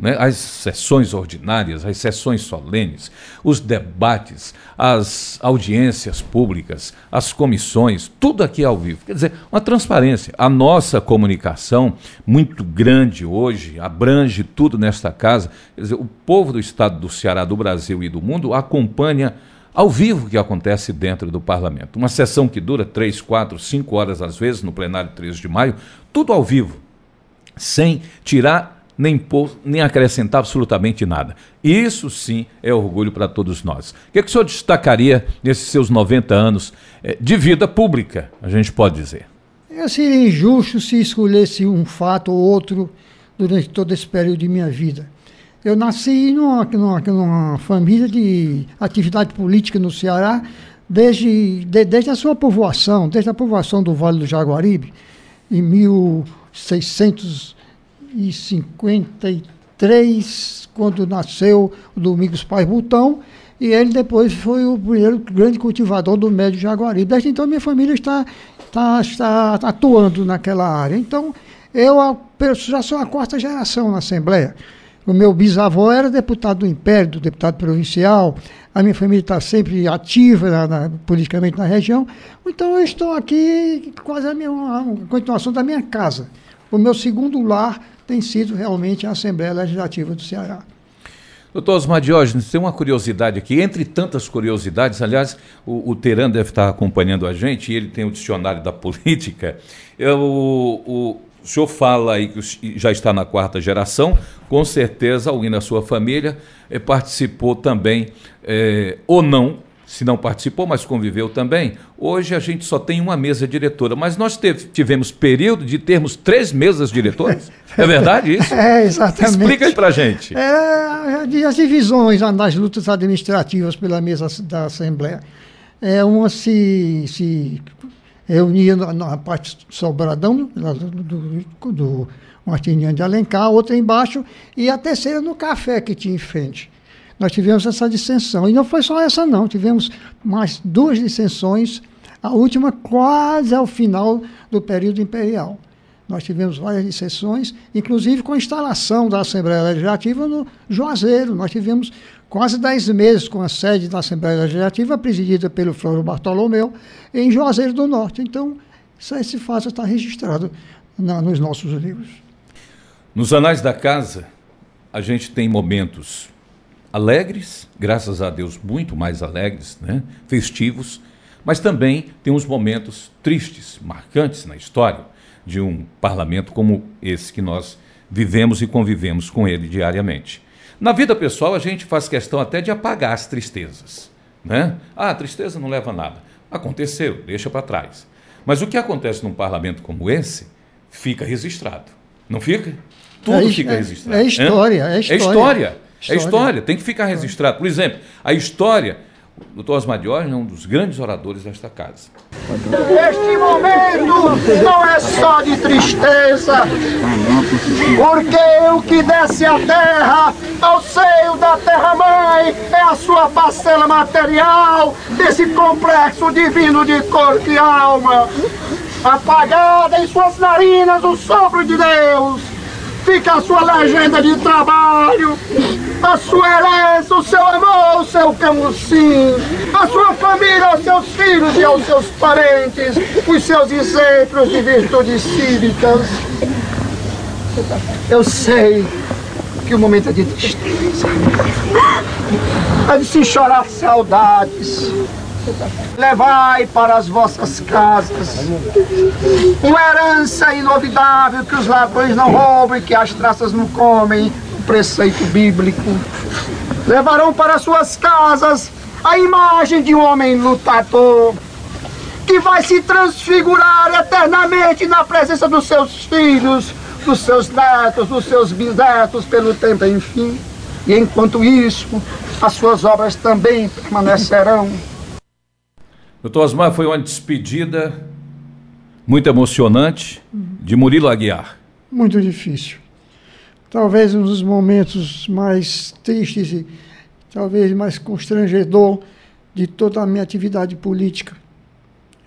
né, as sessões ordinárias, as sessões solenes, os debates, as audiências públicas, as comissões, tudo aqui ao vivo. Quer dizer, uma transparência. A nossa comunicação, muito grande hoje, abrange tudo nesta casa. Quer dizer, o povo do estado do Ceará, do Brasil e do mundo acompanha ao vivo o que acontece dentro do parlamento. Uma sessão que dura três, quatro, cinco horas às vezes, no plenário 13 de maio, tudo ao vivo, sem tirar nem pôr, nem acrescentar absolutamente nada. Isso sim é orgulho para todos nós. O que, é que o senhor destacaria nesses seus 90 anos eh, de vida pública, a gente pode dizer? Eu seria injusto se escolhesse um fato ou outro durante todo esse período de minha vida. Eu nasci numa, numa, numa família de atividade política no Ceará desde, de, desde a sua povoação, desde a povoação do Vale do Jaguaribe, em 1600 1953, quando nasceu o Domingos Paz Butão, e ele depois foi o primeiro grande cultivador do médio Jaguari. Desde então, minha família está, está, está atuando naquela área. Então, Eu já sou a quarta geração na Assembleia. O meu bisavô era deputado do Império, deputado provincial. A minha família está sempre ativa na, na, politicamente na região. Então eu estou aqui quase a, minha, a continuação da minha casa. O meu segundo lar tem sido realmente a Assembleia Legislativa do Ceará. Doutor Osmar Diógenes, tem uma curiosidade aqui, entre tantas curiosidades, aliás, o, o Teran deve estar acompanhando a gente, e ele tem o dicionário da política. Eu, o, o senhor fala aí que já está na quarta geração, com certeza alguém da sua família eh, participou também, eh, ou não, se não participou, mas conviveu também. Hoje a gente só tem uma mesa diretora, mas nós teve, tivemos período de termos três mesas diretoras. É verdade isso? É, exatamente. Explica aí pra gente. É, as divisões nas lutas administrativas pela mesa da Assembleia. É, uma se, se reunia na, na parte Sobradão, do, do, do Martiniano de Alencar, outra embaixo, e a terceira no café que tinha em frente. Nós tivemos essa dissensão. E não foi só essa, não. Tivemos mais duas dissensões, a última quase ao final do período imperial. Nós tivemos várias dissensões, inclusive com a instalação da Assembleia Legislativa no Juazeiro. Nós tivemos quase dez meses com a sede da Assembleia Legislativa, presidida pelo Flávio Bartolomeu, em Juazeiro do Norte. Então, esse fato está registrado na, nos nossos livros. Nos anais da casa, a gente tem momentos alegres, graças a Deus, muito mais alegres, né? festivos, mas também tem uns momentos tristes, marcantes na história de um parlamento como esse que nós vivemos e convivemos com ele diariamente. Na vida pessoal, a gente faz questão até de apagar as tristezas. Né? Ah, a tristeza não leva a nada. Aconteceu, deixa para trás. Mas o que acontece num parlamento como esse fica registrado. Não fica? Tudo é, fica é, registrado. É história, é história. É história. É história, tem que ficar registrado. Por exemplo, a história o doutor Osmar Diógenes é um dos grandes oradores desta casa. Este momento não é só de tristeza, porque o que desce a terra ao seio da terra-mãe é a sua parcela material desse complexo divino de corpo e alma. Apagada em suas narinas o sopro de Deus, fica a sua legenda de trabalho, a sua herança, o seu amor, o seu camusim, a sua família, aos seus filhos e aos seus parentes, os seus exemplos de virtudes cívicas. Eu sei que o momento é de tristeza, é de se chorar saudades. Levai para as vossas casas uma herança inovidável que os ladrões não roubam e que as traças não comem, preceito bíblico. Levarão para suas casas a imagem de um homem lutador que vai se transfigurar eternamente na presença dos seus filhos, dos seus netos, dos seus bisnetos pelo tempo enfim. E enquanto isso, as suas obras também permanecerão. Doutor Osmar, foi uma despedida muito emocionante de Murilo Aguiar. Muito difícil talvez um dos momentos mais tristes e talvez mais constrangedor de toda a minha atividade política.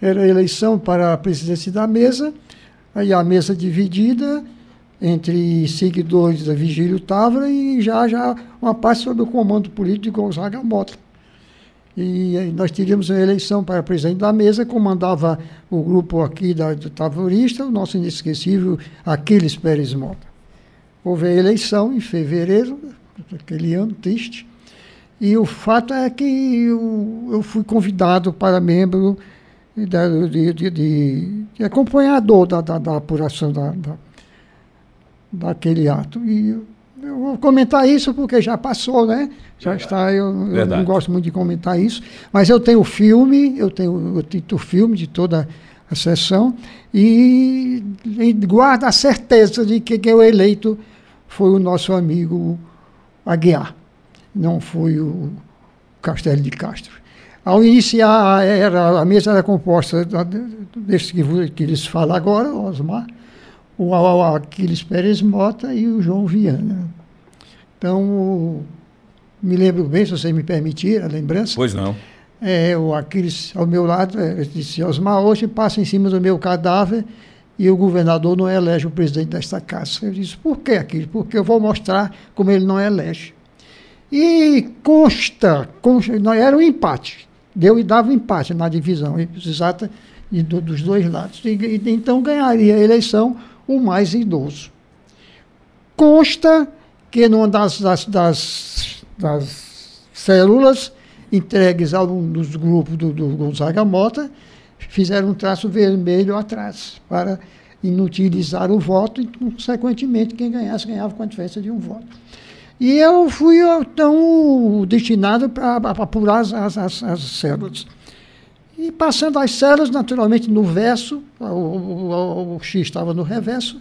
Era a eleição para a presidência da mesa, aí a mesa dividida entre seguidores da Vigílio Távora e já já uma parte sob o comando político de Gonzaga Mota. E nós tivemos a eleição para presidente da mesa, comandava o grupo aqui da, do Tavorista, o nosso inesquecível Aquiles Pérez Mota. Houve a eleição em fevereiro, aquele ano triste, e o fato é que eu, eu fui convidado para membro de, de, de, de acompanhador da, da, da apuração da, daquele ato. E eu vou comentar isso porque já passou, né? Já está, eu, eu, não gosto muito de comentar isso, mas eu tenho o filme, eu tenho o título filme de toda a sessão e, e guardo a certeza de que, que eu eleito foi o nosso amigo Aguiar, não foi o Castelo de Castro. Ao iniciar, era, a mesa era composta desse que, que eles falam agora, o Osmar, o Aquiles Pérez Mota e o João Viana. Então, me lembro bem, se você me permitir a lembrança. Pois não. É, o Aquiles ao meu lado, é, disse, Osmar, hoje passa em cima do meu cadáver e o governador não elege o presidente desta casa. Eu disse, por que aquilo? Porque eu vou mostrar como ele não elege. E consta, consta não, era um empate, deu e dava um empate na divisão exata do, dos dois lados. E, então ganharia a eleição o mais idoso. Consta que numa das, das, das, das células entregues a um dos grupos do, do Gonzaga Mota, fizeram um traço vermelho atrás, para inutilizar o voto e, consequentemente, quem ganhasse, ganhava com a diferença de um voto. E eu fui, então, destinado para apurar as, as, as, células. E passando as células, naturalmente, no verso, o, o, o X estava no reverso,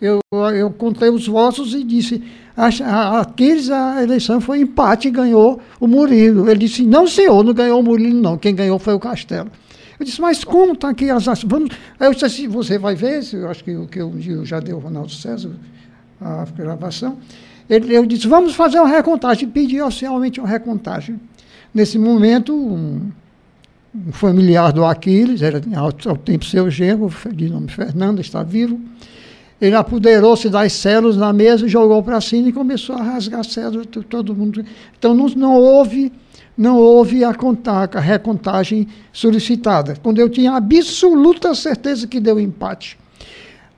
eu, eu contei os votos e disse, aqueles a eleição foi empate e ganhou o Murilo. Ele disse, não senhor, não ganhou o Murilo não, quem ganhou foi o Castelo. Eu disse, mas como está aqui as vamos Aí eu disse assim, você vai ver, eu acho que, que eu, eu já deu o Ronaldo César a gravação. Ele, eu disse, vamos fazer uma recontagem. Pedi oficialmente uma recontagem. Nesse momento, um, um familiar do Aquiles, era ao, tempo seu genro, de nome Fernando, está vivo. Ele apoderou-se das células na mesa, jogou para cima e começou a rasgar as células, todo mundo. Então não, não houve não houve a, contar, a recontagem solicitada, quando eu tinha absoluta certeza que deu empate.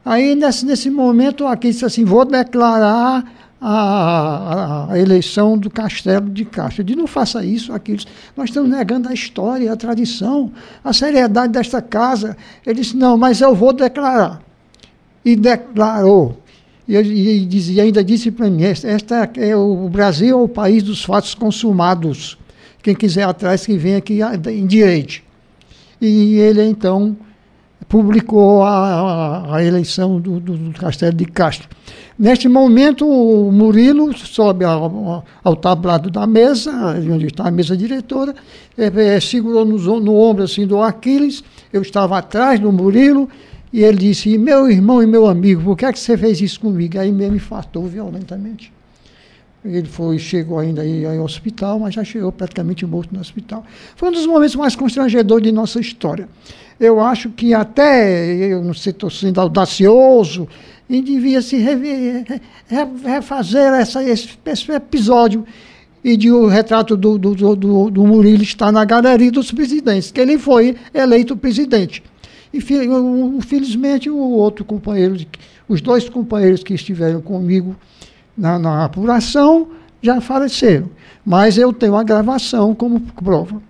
Aí, nesse, nesse momento, aqui disse assim: vou declarar a, a, eleição do Castelo de Castro. Disse: não faça isso, Aquiles. Nós estamos negando a história, a tradição, a seriedade desta casa. Ele disse: não, mas eu vou declarar. E declarou. E, e, dizia, ainda disse para mim: esta é o Brasil é o país dos fatos consumados. Quem quiser atrás, que venha aqui em direito. E ele, então, publicou a, a, a eleição do, do, do, Castelo de Castro. Neste momento, o Murilo sobe ao, ao tablado da mesa, onde está a mesa diretora, é, é, segurou no, no ombro assim, do Aquiles, eu estava atrás do Murilo, e ele disse, meu irmão e meu amigo, por que, é que você fez isso comigo? Aí mesmo infartou violentamente. Ele foi, chegou ainda aí ao hospital, mas já chegou praticamente morto no hospital. Foi um dos momentos mais constrangedores de nossa história. Eu acho que até, eu não sei, estou sendo audacioso, e devia se refazer essa, esse, esse, episódio e de o retrato do, do, do, do Murilo estar na galeria dos presidentes, que ele foi eleito presidente. E infelizmente o outro companheiro, os dois companheiros que estiveram comigo na, na apuração já faleceram. Mas eu tenho a gravação como prova.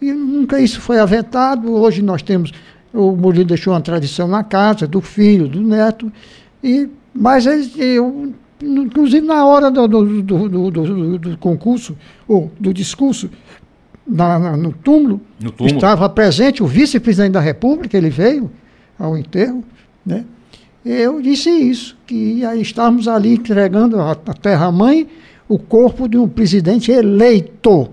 E nunca isso foi avetado. Hoje nós temos. O Murilo deixou uma tradição na casa, do filho, do neto. E, mas eu, inclusive na hora do, do, do, do, do concurso, ou do discurso, na, na, no, túmulo, no túmulo, estava presente o vice-presidente da República, ele veio ao enterro, né? eu disse isso, que estávamos ali entregando à terra-mãe o corpo de um presidente eleito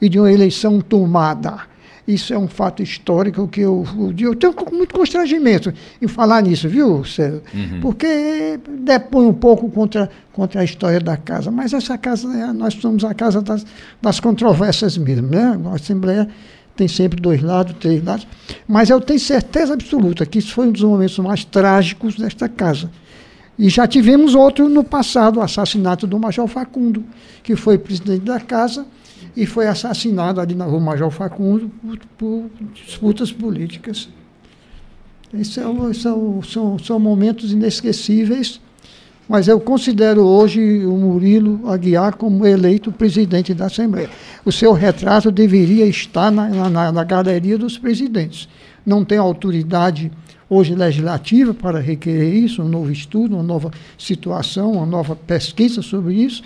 e de uma eleição tomada. Isso é um fato histórico que eu, eu tenho muito constrangimento em falar nisso, viu, César? Uhum. Porque depõe um pouco contra, contra a história da casa. Mas essa casa, é, nós somos a casa das, das controvérsias mesmo, né? A Assembleia tem sempre dois lados, três lados. Mas eu tenho certeza absoluta que isso foi um dos momentos mais trágicos desta casa. E já tivemos outro no passado, o assassinato do Major Facundo, que foi presidente da casa e foi assassinado ali na rua Major Facundo por, por disputas políticas. Esses são, são, são, são momentos inesquecíveis mas eu considero hoje o Murilo Aguiar como eleito presidente da Assembleia. O seu retrato deveria estar na, na, na galeria dos presidentes. Não tem autoridade hoje legislativa para requerer isso, um novo estudo, uma nova situação, uma nova pesquisa sobre isso,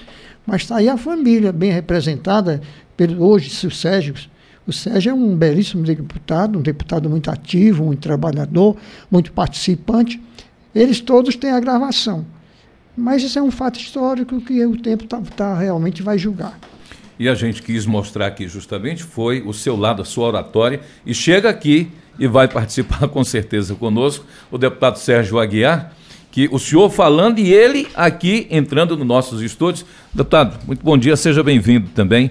mas está aí a família bem representada pelo hoje o Sérgio. O Sérgio é um belíssimo deputado, um deputado muito ativo, muito trabalhador, muito participante. Eles todos têm a gravação. Mas isso é um fato histórico que o tempo tá, tá, realmente vai julgar. E a gente quis mostrar aqui justamente foi o seu lado, a sua oratória, e chega aqui e vai participar com certeza conosco o deputado Sérgio Aguiar, que o senhor falando e ele aqui entrando nos nossos estúdios. Deputado, muito bom dia, seja bem-vindo também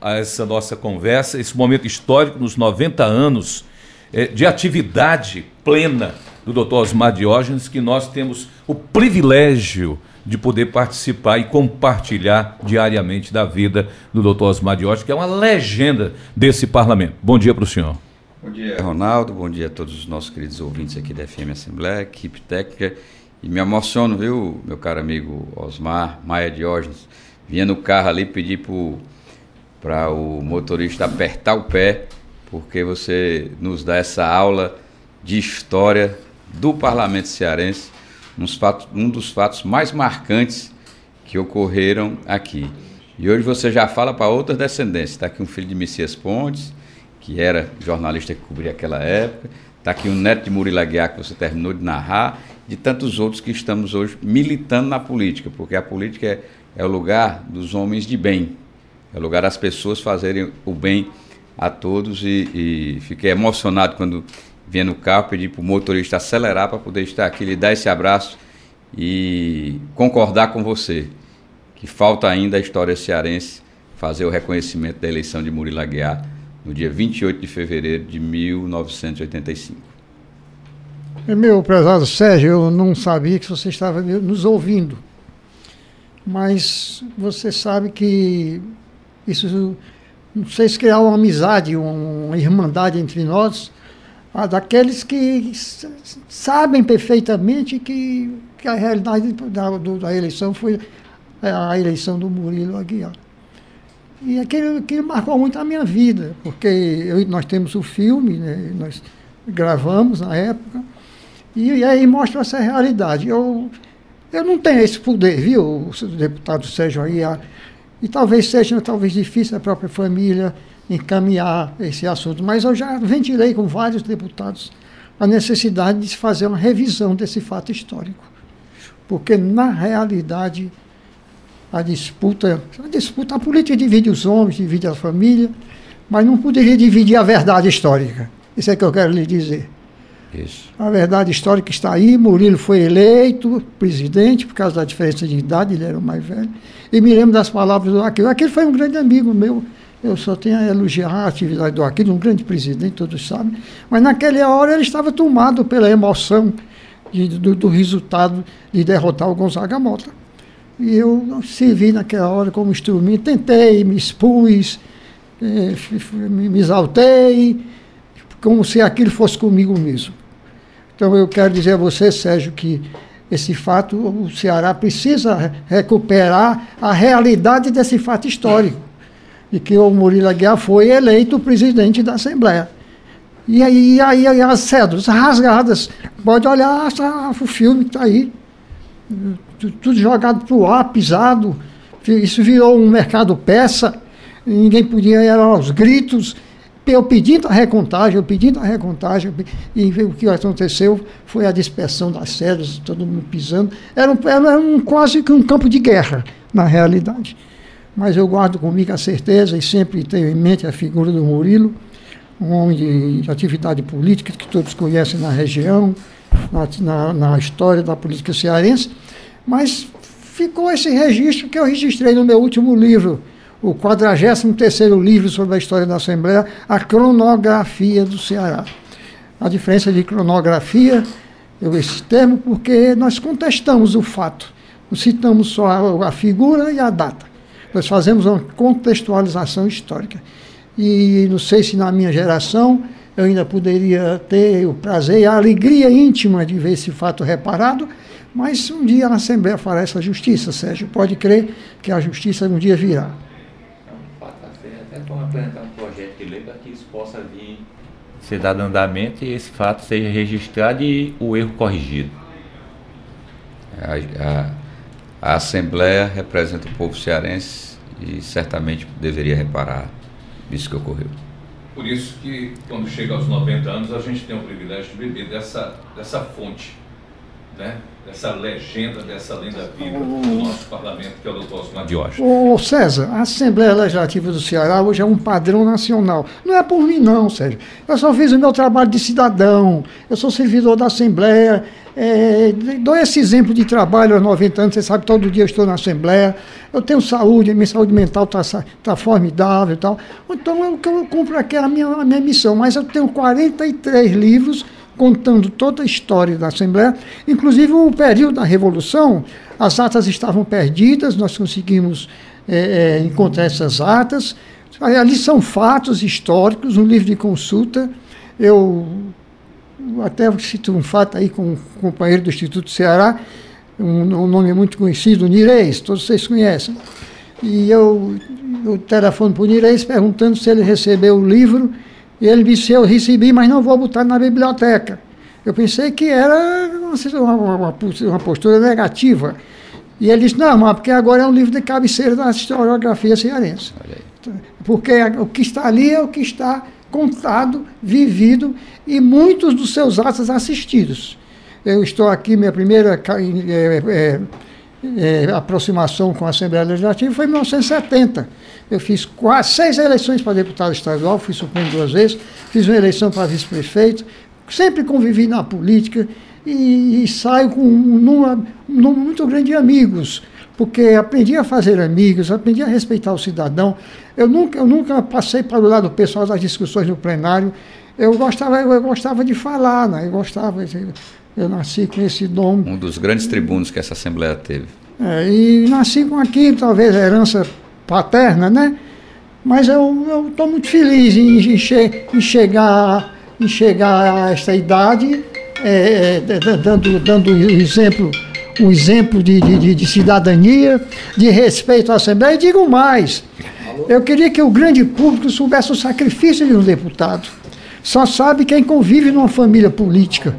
a essa nossa conversa, esse momento histórico nos 90 anos eh, de atividade plena do Dr. Osmar Diógenes, que nós temos o privilégio de poder participar e compartilhar diariamente da vida do Dr. Osmar Diógenes, que é uma legenda desse parlamento. Bom dia para o senhor. Bom dia, Ronaldo. Bom dia a todos os nossos queridos ouvintes aqui da FM Assembleia, equipe técnica. E me emociono, viu, meu caro amigo Osmar, Maia Diógenes, vinha no carro ali pedir para o motorista apertar o pé, porque você nos dá essa aula de história do parlamento cearense, um dos fatos mais marcantes que ocorreram aqui. E hoje você já fala para outras descendências. Está aqui um filho de Messias Pontes, que era jornalista que cobria aquela época. Está aqui um neto de Murilo Aguiar, que você terminou de narrar, de tantos outros que estamos hoje militando na política, porque a política é, é o lugar dos homens de bem, é o lugar das pessoas fazerem o bem a todos. E, e fiquei emocionado quando vinha no carro, pedi para o motorista acelerar para poder estar aqui, lhe dar esse abraço e concordar com você que falta ainda a história cearense fazer o reconhecimento da eleição de Murilo Aguiar no dia 28 de fevereiro de 1985. Meu prezado Sérgio, eu não sabia que você estava nos ouvindo, mas você sabe que isso não sei se criar uma amizade, uma irmandade entre nós, daqueles que sabem perfeitamente que, que a realidade da, do, da eleição foi é, a eleição do Murilo Aguiar. E aquilo, aquilo marcou muito a minha vida, porque eu, nós temos o filme, né, nós gravamos na época, e, e, aí mostra essa realidade. Eu, eu não tenho esse poder, viu, o deputado Sérgio Aguiar, e talvez seja talvez difícil a própria família encaminhar esse assunto, mas eu já ventilei com vários deputados a necessidade de se fazer uma revisão desse fato histórico. Porque, na realidade, a disputa, a disputa, a política divide os homens, divide a família, mas não poderia dividir a verdade histórica. Isso é que eu quero lhe dizer. Isso. A verdade histórica está aí. Murilo foi eleito presidente por causa da diferença de idade, ele era o mais velho. E me lembro das palavras do Aquilo. Aquilo foi um grande amigo meu. Eu só tenho a elogiar a atividade do Aquino, um grande presidente, todos sabem. Mas naquela hora ele estava tomado pela emoção de, do, do, resultado de derrotar o Gonzaga Mota. E eu servi naquela hora como instrumento, tentei, me expus, eh, me, exaltei, como se aquilo fosse comigo mesmo. Então eu quero dizer a você, Sérgio, que esse fato, o Ceará precisa recuperar a realidade desse fato histórico de que o Murilo Aguiar foi eleito presidente da Assembleia. E aí, aí, aí as cédulas rasgadas. Pode olhar o filme que está aí. Tudo jogado para o ar, pisado. Isso virou um mercado peça. Ninguém podia ir aos gritos. Eu pedindo a recontagem, eu pedindo a recontagem, e o que aconteceu foi a dispersão das cédulas, todo mundo pisando. Era, um, era um, quase que um campo de guerra, na realidade mas eu guardo comigo a certeza e sempre tenho em mente a figura do Murilo, um homem de atividade política que todos conhecem na região, na, na, na história da política cearense, mas ficou esse registro que eu registrei no meu último livro, o 43º livro sobre a história da Assembleia, a cronografia do Ceará. A diferença de cronografia, eu esse termo, porque nós contestamos o fato, não citamos só a, figura e a data. Nós fazemos uma contextualização histórica. E não sei se na minha geração eu ainda poderia ter o prazer e a alegria íntima de ver esse fato reparado, mas um dia a Assembleia fará essa justiça, Sérgio. Pode crer que a justiça um dia virá. Até vamos apresentar um projeto de lei para que isso possa vir ser dado andamento e esse fato seja registrado e o erro corrigido. A, a, a Assembleia representa o povo cearense e certamente deveria reparar isso que ocorreu. Por isso que quando chega aos 90 anos a gente tem o privilégio de beber dessa, dessa fonte, né? Dessa legenda, dessa lenda viva do nosso parlamento, que é o doutor Osmar Diógenes. Ô César, a Assembleia Legislativa do Ceará hoje é um padrão nacional. Não é por mim não, Sérgio. Eu só fiz o meu trabalho de cidadão, eu sou servidor da Assembleia, é, dou esse exemplo de trabalho aos 90 anos, você sabe, todo dia eu estou na Assembleia, eu tenho saúde, minha saúde mental está tá formidável e tal. Então eu, eu cumpro aqui a minha, a minha missão, mas eu tenho 43 livros contando toda a história da Assembleia, inclusive o período da Revolução, as atas estavam perdidas, nós conseguimos é, é, encontrar essas atas. Ali são fatos históricos, um livro de consulta. Eu até cito um fato aí com um companheiro do Instituto Ceará, um, um nome muito conhecido, Nireis, todos vocês conhecem. E eu, eu telefono para o Nireis perguntando se ele recebeu o livro, e ele disse, eu recebi, mas não vou botar na biblioteca. Eu pensei que era uma, uma, uma postura negativa. E ele disse, não, mas porque agora é um livro de cabeceira da historiografia cearense. Porque o que está ali é o que está contado, vivido e muitos dos seus atos assistidos. Eu estou aqui, minha primeira é, é, é, aproximação com a Assembleia Legislativa foi em 1970. Eu fiz quase seis eleições para deputado estadual, fui suplente duas vezes, fiz uma eleição para vice-prefeito, sempre convivi na política e, e saio com um número, um número muito grande de amigos porque aprendi a fazer amigos, aprendi a respeitar o cidadão. Eu nunca, eu nunca passei para o lado pessoal das discussões no plenário. Eu gostava, eu gostava de falar, né? eu gostava, eu nasci com esse dom. Um dos grandes tribunos que essa Assembleia teve. É, e nasci com aquilo, talvez herança paterna, né? Mas eu estou muito feliz em, em, che em, chegar, em chegar a esta idade, é, é, dando, dando exemplo um exemplo de, de, de, cidadania, de respeito à Assembleia. E digo mais, eu queria que o grande público soubesse o sacrifício de um deputado. Só sabe quem convive numa família política,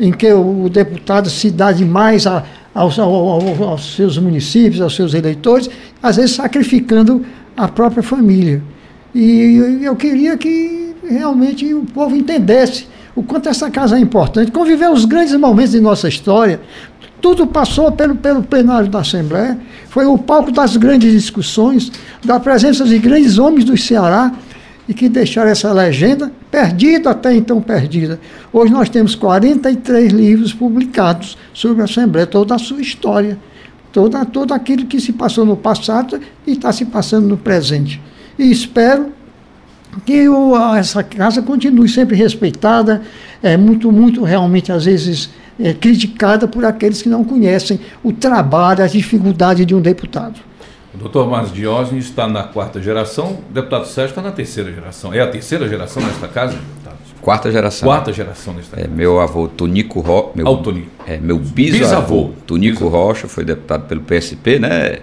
em que o deputado se dá demais a, aos, aos, aos seus municípios, aos seus eleitores, às vezes sacrificando a própria família. E eu queria que realmente o povo entendesse o quanto essa casa é importante, conviver os grandes momentos de nossa história, tudo passou pelo, pelo plenário da Assembleia, foi o palco das grandes discussões, da presença de grandes homens do Ceará, e que deixaram essa legenda perdida, até então perdida. Hoje nós temos 43 livros publicados sobre a Assembleia, toda a sua história, toda, todo aquilo que se passou no passado e está se passando no presente. E espero que o, essa casa continue sempre respeitada, é muito, muito realmente, às vezes, é, criticada por aqueles que não conhecem o trabalho, as dificuldades de um deputado. O doutor Márcio Diógenes está na quarta geração, o deputado Sérgio está na terceira geração. É a terceira geração nesta casa, deputado? Quarta geração. Quarta geração nesta é, casa. Meu avô Tonico Rocha. Meu, ah, Tonico. É, meu bisavô, bisavô. Tonico bisavô. Rocha foi deputado pelo PSP, né,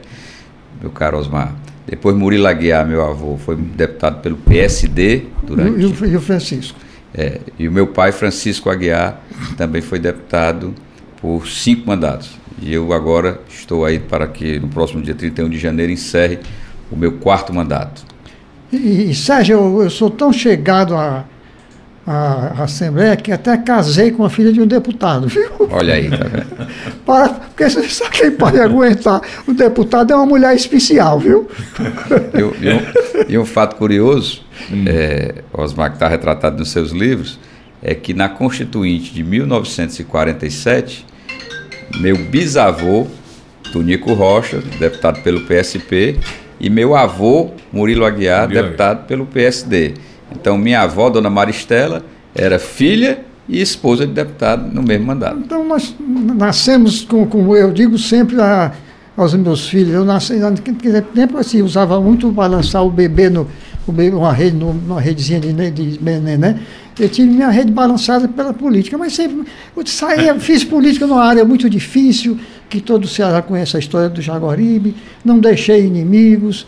meu caro Osmar? Depois Murilo Aguiar, meu avô, foi deputado pelo PSD durante. E o Francisco. É, e o meu pai, Francisco Aguiar, também foi deputado por cinco mandatos. E eu agora estou aí para que no próximo dia 31 de janeiro encerre o meu quarto mandato. E, e Sérgio, eu, eu, sou tão chegado à, à, Assembleia que até casei com a filha de um deputado, viu? Olha aí, tá vendo? para, porque só quem pode aguentar o deputado é uma mulher especial, viu? e, um, e um fato curioso hum. é, Osmar, que está retratado nos seus livros, é que na Constituinte de 1947, meu bisavô, Tonico Rocha, deputado pelo PSP, e meu avô, Murilo Aguiar, Murilo deputado pelo PSD. Então, minha avó, Dona Maristela, era filha e esposa de deputado no mesmo mandato. Então, nós nascemos, com, com eu digo sempre a, aos meus filhos, eu nasci, naquele tempo assim, usava muito balançar o bebê no, uma rede, uma redezinha de, de né? Eu tive minha rede balançada pela política, mas sempre eu fiz política numa área muito difícil, que todo o Ceará conhece a história do Jaguaribe, não deixei inimigos,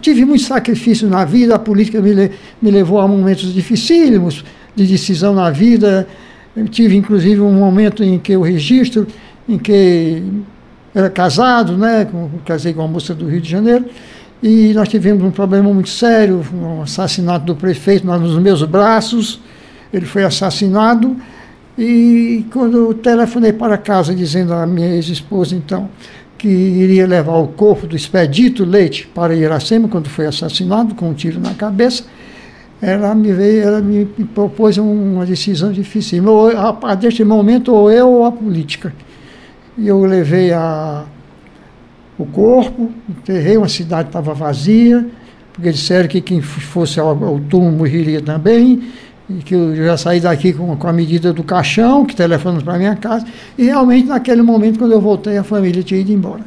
tive muito sacrifício na vida, a política me, me levou a momentos dificílimos de decisão na vida. Eu tive inclusive um momento em que o registro, em que era casado, né, casei com uma moça do Rio de Janeiro, e nós tivemos um problema muito sério, um assassinato do prefeito nos meus braços. Ele foi assassinado. E quando eu telefonei para casa dizendo à minha ex-esposa, então, que iria levar o corpo do Expedito Leite para Iracema, quando foi assassinado, com um tiro na cabeça, ela me veio, ela me propôs uma decisão difícil. Ou, a, a deste momento, ou eu ou a política. E eu levei a o corpo, enterrei, uma cidade estava vazia, porque disseram que quem fosse ao, ao túmulo morreria também, e que eu já saí daqui com, com a medida do caixão, que telefonamos para minha casa, e realmente naquele momento, quando eu voltei, a família tinha ido embora.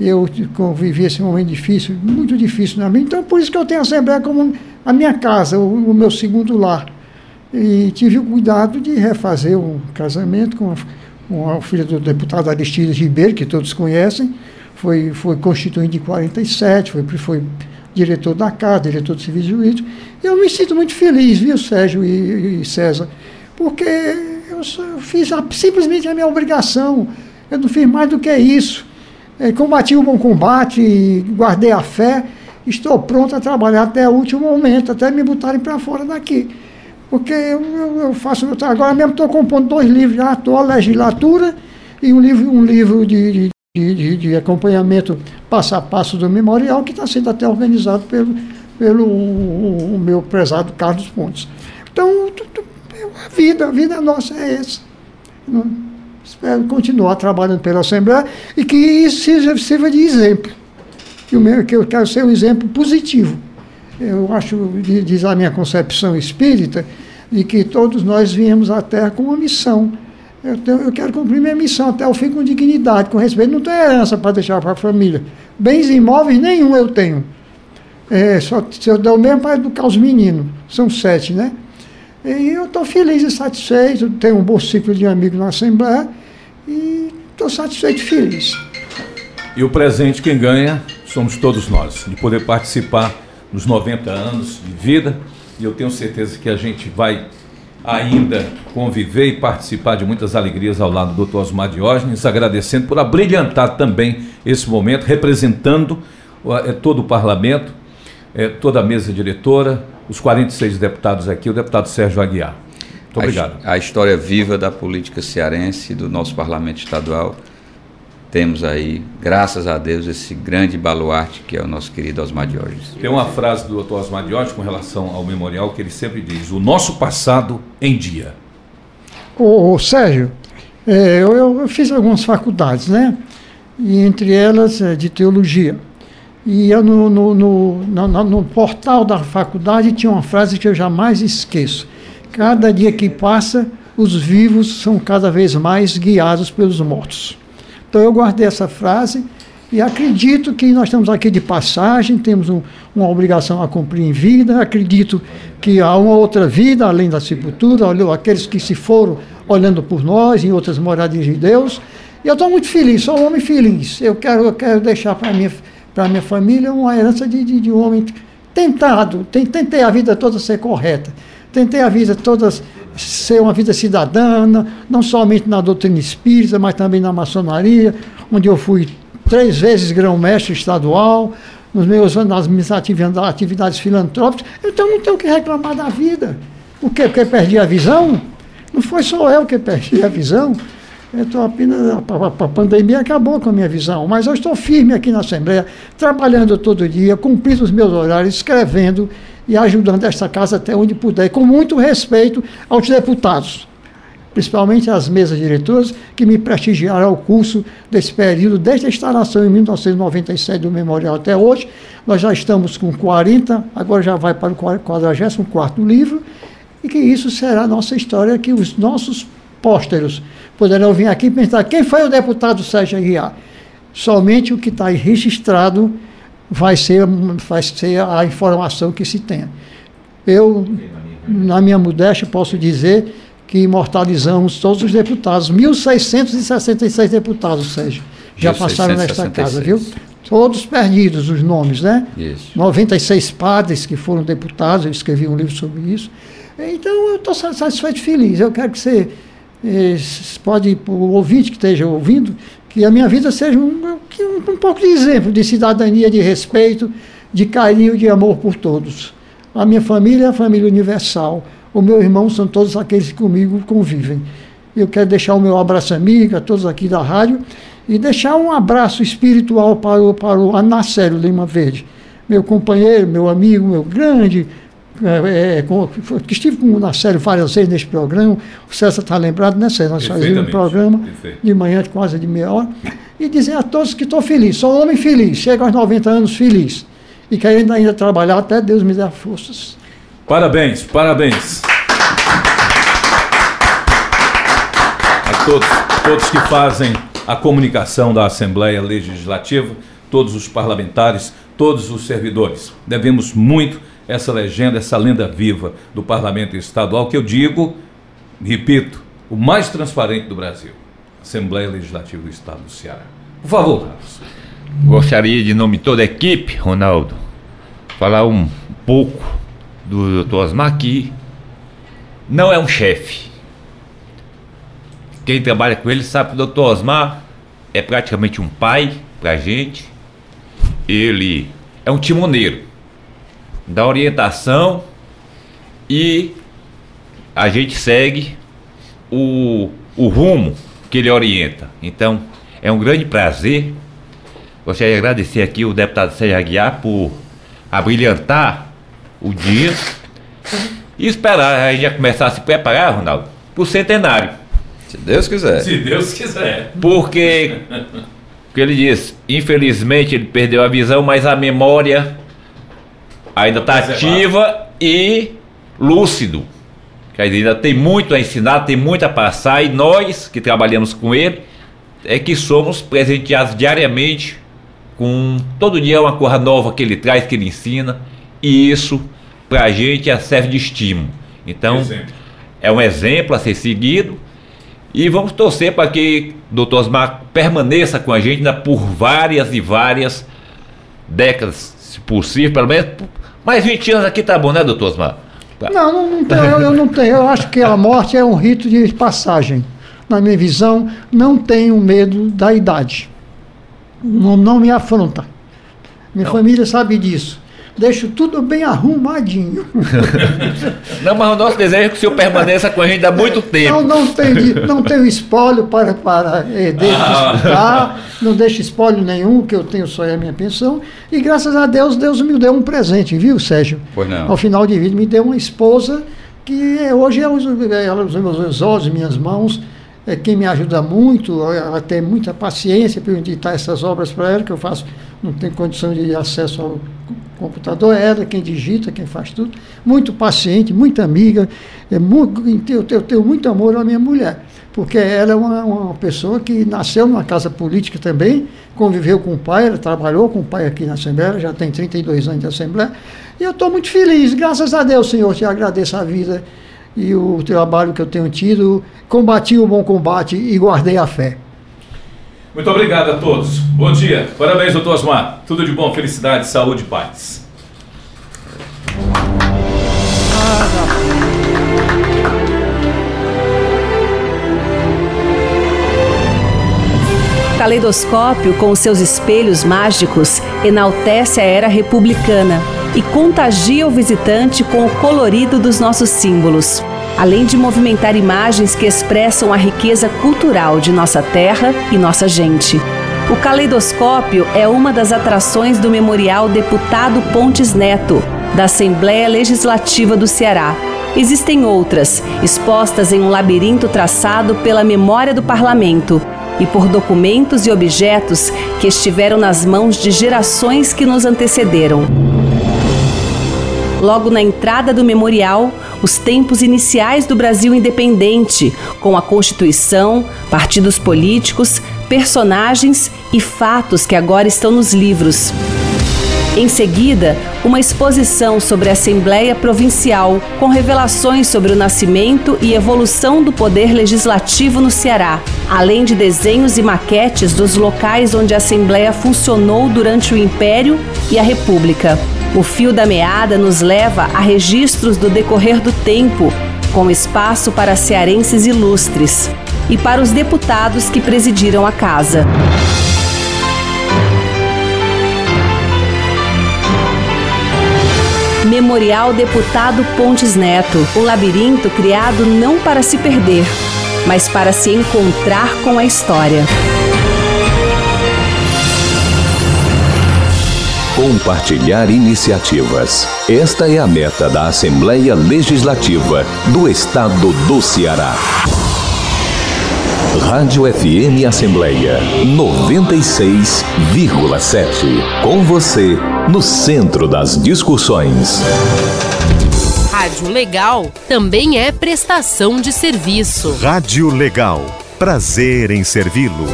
Eu convivi esse momento difícil, muito difícil na minha, então por isso que eu tenho a Assembleia como a minha casa, o, o meu segundo lar. E tive o cuidado de refazer um casamento com a, com a filha do deputado Aristides Ribeiro, que todos conhecem, foi, foi constituinte em 47, foi, foi diretor da casa, diretor do serviço jurídico. Eu me sinto muito feliz, viu, Sérgio e, e César, porque eu, eu fiz a, simplesmente a minha obrigação. Eu não fiz mais do que isso. É, combati o bom combate, guardei a fé, estou pronto a trabalhar até o último momento, até me botarem para fora daqui. Porque eu, eu, eu faço meu Agora mesmo estou compondo dois livros, já estou a legislatura e um livro, um livro de, de de, de, acompanhamento passo a passo do memorial, que está sendo até organizado pelo, pelo o, o meu prezado Carlos Pontes. Então, a vida, a vida nossa é essa. Espero continuar trabalhando pela Assembleia e que isso sirva, sirva de exemplo. Que eu quero ser um exemplo positivo. Eu acho, diz a minha concepção espírita, de que todos nós viemos à Terra com uma missão eu, tenho, eu quero cumprir minha missão até o fim com dignidade, com respeito. Não tenho herança para deixar para a família. Bens imóveis nenhum eu tenho. É, só, se eu o mesmo para educar os meninos. São sete, né? E eu estou feliz e satisfeito. Tenho um bom ciclo de amigos na Assembleia. E estou satisfeito e feliz. E o presente quem ganha somos todos nós, de poder participar nos 90 anos de vida. E eu tenho certeza que a gente vai ainda conviver e participar de muitas alegrias ao lado do Dr. Osmar Diógenes, agradecendo por abrilhantar também esse momento, representando é, todo o parlamento, é, toda a mesa diretora, os 46 deputados aqui, o deputado Sérgio Aguiar. Muito obrigado. A, a história viva da política cearense, do nosso parlamento estadual temos aí, graças a Deus, esse grande baluarte que é o nosso querido Osmar Diógenes. Tem uma frase do Dr. Osmar Diógenes com relação ao memorial que ele sempre diz: o nosso passado em dia. Ô, ô Sérgio, é, eu, eu, fiz algumas faculdades, né? E entre elas é, de teologia. E eu no, no, no, no, no portal da faculdade tinha uma frase que eu jamais esqueço. Cada dia que passa, os vivos são cada vez mais guiados pelos mortos. Então eu guardei essa frase e acredito que nós estamos aqui de passagem, temos um, uma obrigação a cumprir em vida. Acredito que há uma outra vida além da sepultura, aqueles que se foram olhando por nós em outras moradias de Deus. E eu estou muito feliz, sou um homem feliz. Eu quero, eu quero deixar para a minha, minha família uma herança de, de, de um homem tentado, tentei a vida toda ser correta, tentei a vida toda ser uma vida cidadã, não somente na doutrina espírita, mas também na maçonaria, onde eu fui três vezes grão-mestre estadual, nos meus, nas minhas atividades filantrópicas. Então não tenho o que reclamar da vida. Por quê? Porque perdi a visão? Não foi só eu que perdi a visão. Então apenas a, pandemia acabou com a minha visão, mas eu estou firme aqui na Assembleia, trabalhando todo dia, cumprindo os meus horários, escrevendo e ajudando esta casa até onde puder, com muito respeito aos deputados, principalmente às mesas diretoras que me prestigiaram ao curso desse período, desde a instalação em 1997 do memorial até hoje. Nós já estamos com 40, agora já vai para o 44 livro, e que isso será a nossa história, que os nossos pósteros poderão vir aqui e pensar quem foi o deputado Sérgio Aguiar. Somente o que está registrado vai ser, vai ser a informação que se tem. Eu, na minha modéstia, posso dizer que imortalizamos todos os deputados, 1.666 deputados, Sérgio, já passaram nesta casa, viu? Todos perdidos os nomes, né? Isso. 96 padres que foram deputados, eu escrevi um livro sobre isso. Então eu estou satisfeito e feliz. Eu quero que você eh, pode, o ouvinte que esteja ouvindo, que a minha vida seja um, um, um pouco de exemplo de cidadania, de respeito, de carinho, de amor por todos. A minha família é a família universal. O meu irmão são todos aqueles que comigo convivem. Eu quero deixar o meu abraço amigo a todos aqui da rádio e deixar um abraço espiritual para o, para o Anacélio Lima Verde, meu companheiro, meu amigo, meu grande é, é, é, com, que estive com, na série várias vezes nesse programa, o César está lembrado, né, César? Nós fazíamos um programa de manhã de quase de meia hora, e dizer a todos que estou feliz, sou um homem feliz, chego aos 90 anos feliz, e querendo ainda trabalhar até Deus me dar forças. Parabéns, parabéns. A todos, todos que fazem a comunicação da Assembleia Legislativa, todos os parlamentares, todos os servidores. Devemos muito essa legenda, essa lenda viva do Parlamento Estadual, que eu digo, repito, o mais transparente do Brasil. Assembleia Legislativa do Estado do Ceará. Por favor, Carlos. Gostaria de nome toda a equipe, Ronaldo, falar um pouco do Dr. Osmar que não é um chefe. Quem trabalha com ele sabe que o Dr. Osmar é praticamente um pai pra gente. Ele é um timoneiro. Dá orientação e a gente segue o, o rumo que ele orienta. Então, é um grande prazer. Gostaria de agradecer aqui o deputado Sérgio Aguiar por abrilhantar o dia e esperar a gente já começar a se preparar, Ronaldo, para o centenário. Se Deus quiser. Se Deus quiser. Porque, porque ele diz, infelizmente ele perdeu a visão, mas a memória ainda está ativa e lúcido. Quer dizer, ainda tem muito a ensinar, tem muito a passar, e nós que trabalhamos com ele é que somos presenteados diariamente com todo dia uma coisa nova que ele traz, que ele ensina, e isso para a gente serve de estímulo. Então, exemplo. é um exemplo a ser seguido. E vamos torcer para que o doutor Osmar permaneça com a gente ainda por várias e várias décadas, se possível, pelo menos mais 20 anos aqui tá bom, né, doutor Osmar? Não, não, eu, eu, não tenho. Eu acho que a morte é um rito de passagem. Na minha visão, não tenho medo da idade. Não, não me afronta. Minha não. família sabe disso deixo tudo bem arrumadinho. Não, mas o nosso desejo é que o senhor permaneça com a gente há muito tempo. Não, não tenho, não tenho espólio para, para herdeiro ah. não deixo espólio nenhum, que eu tenho só a minha pensão. E graças a Deus, Deus me deu um presente, viu, Sérgio? Pois não. Ao final de vida, me deu uma esposa que hoje ela usa, ela usa meus olhos, minhas mãos é quem me ajuda muito, ela tem muita paciência para eu editar essas obras para ela, que eu faço, não tenho condição de acesso ao computador, é ela quem digita, quem faz tudo. Muito paciente, muito amiga, é muito, eu, tenho, eu tenho muito amor à minha mulher, porque ela é uma, uma pessoa que nasceu numa casa política também, conviveu com o pai, ela trabalhou com o pai aqui na Assembleia, já tem 32 anos de Assembleia, e eu estou muito feliz, graças a Deus, Senhor, te agradeço a vida e o trabalho que eu tenho tido, combati o bom combate e guardei a fé. Muito obrigado a todos. Bom dia. Parabéns, doutor Osmar. Tudo de bom, felicidade, saúde e paz. Caleidoscópio, com seus espelhos mágicos, enaltece a era republicana e contagia o visitante com o colorido dos nossos símbolos, além de movimentar imagens que expressam a riqueza cultural de nossa terra e nossa gente. O caleidoscópio é uma das atrações do Memorial Deputado Pontes Neto, da Assembleia Legislativa do Ceará. Existem outras, expostas em um labirinto traçado pela memória do parlamento e por documentos e objetos que estiveram nas mãos de gerações que nos antecederam. Logo na entrada do memorial, os tempos iniciais do Brasil independente, com a Constituição, partidos políticos, personagens e fatos que agora estão nos livros. Em seguida, uma exposição sobre a Assembleia Provincial, com revelações sobre o nascimento e evolução do poder legislativo no Ceará, além de desenhos e maquetes dos locais onde a Assembleia funcionou durante o Império e a República. O fio da meada nos leva a registros do decorrer do tempo, com espaço para cearenses ilustres e para os deputados que presidiram a casa. Memorial Deputado Pontes Neto, um labirinto criado não para se perder, mas para se encontrar com a história. Compartilhar iniciativas. Esta é a meta da Assembleia Legislativa do Estado do Ceará. Rádio FM Assembleia 96,7. Com você, no centro das discussões. Rádio Legal também é prestação de serviço. Rádio Legal Prazer em servi-lo.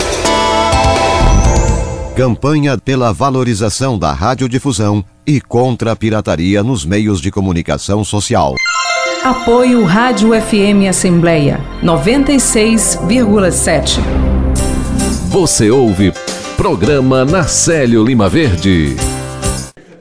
Campanha pela valorização da radiodifusão e contra a pirataria nos meios de comunicação social. Apoio Rádio FM Assembleia 96,7. Você ouve Programa Narcélio Lima Verde.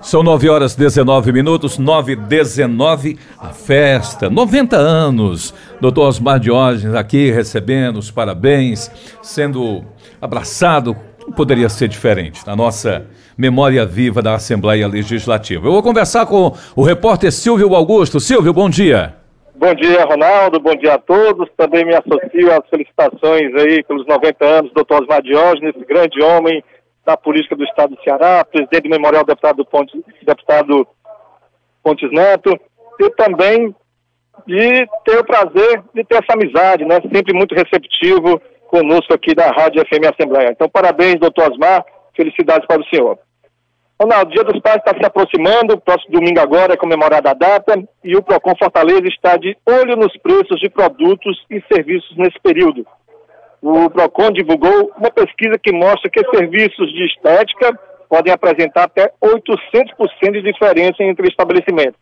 São 9 horas 19 minutos, 9 19, a festa, 90 anos. Doutor Osmar Diógenes aqui recebendo os parabéns, sendo abraçado, não poderia ser diferente, na nossa memória viva da Assembleia Legislativa. Eu vou conversar com o repórter Silvio Augusto. Silvio, bom dia. Bom dia, Ronaldo. Bom dia a todos. Também me associo às felicitações aí pelos 90 anos, doutor Osmar Diógenes, grande homem, da política do Estado do Ceará, presidente do Memorial Deputado Pontes, deputado Pontes Neto, e também de ter o prazer de ter essa amizade, né? Sempre muito receptivo conosco aqui da Rádio FM Assembleia. Então, parabéns, doutor Osmar, felicidades para o senhor. Ronaldo, o Dia dos Pais está se aproximando, próximo domingo agora é comemorada a data e o Procon Fortaleza está de olho nos preços de produtos e serviços nesse período o PROCON divulgou uma pesquisa que mostra que serviços de estética podem apresentar até 800% de diferença entre estabelecimentos.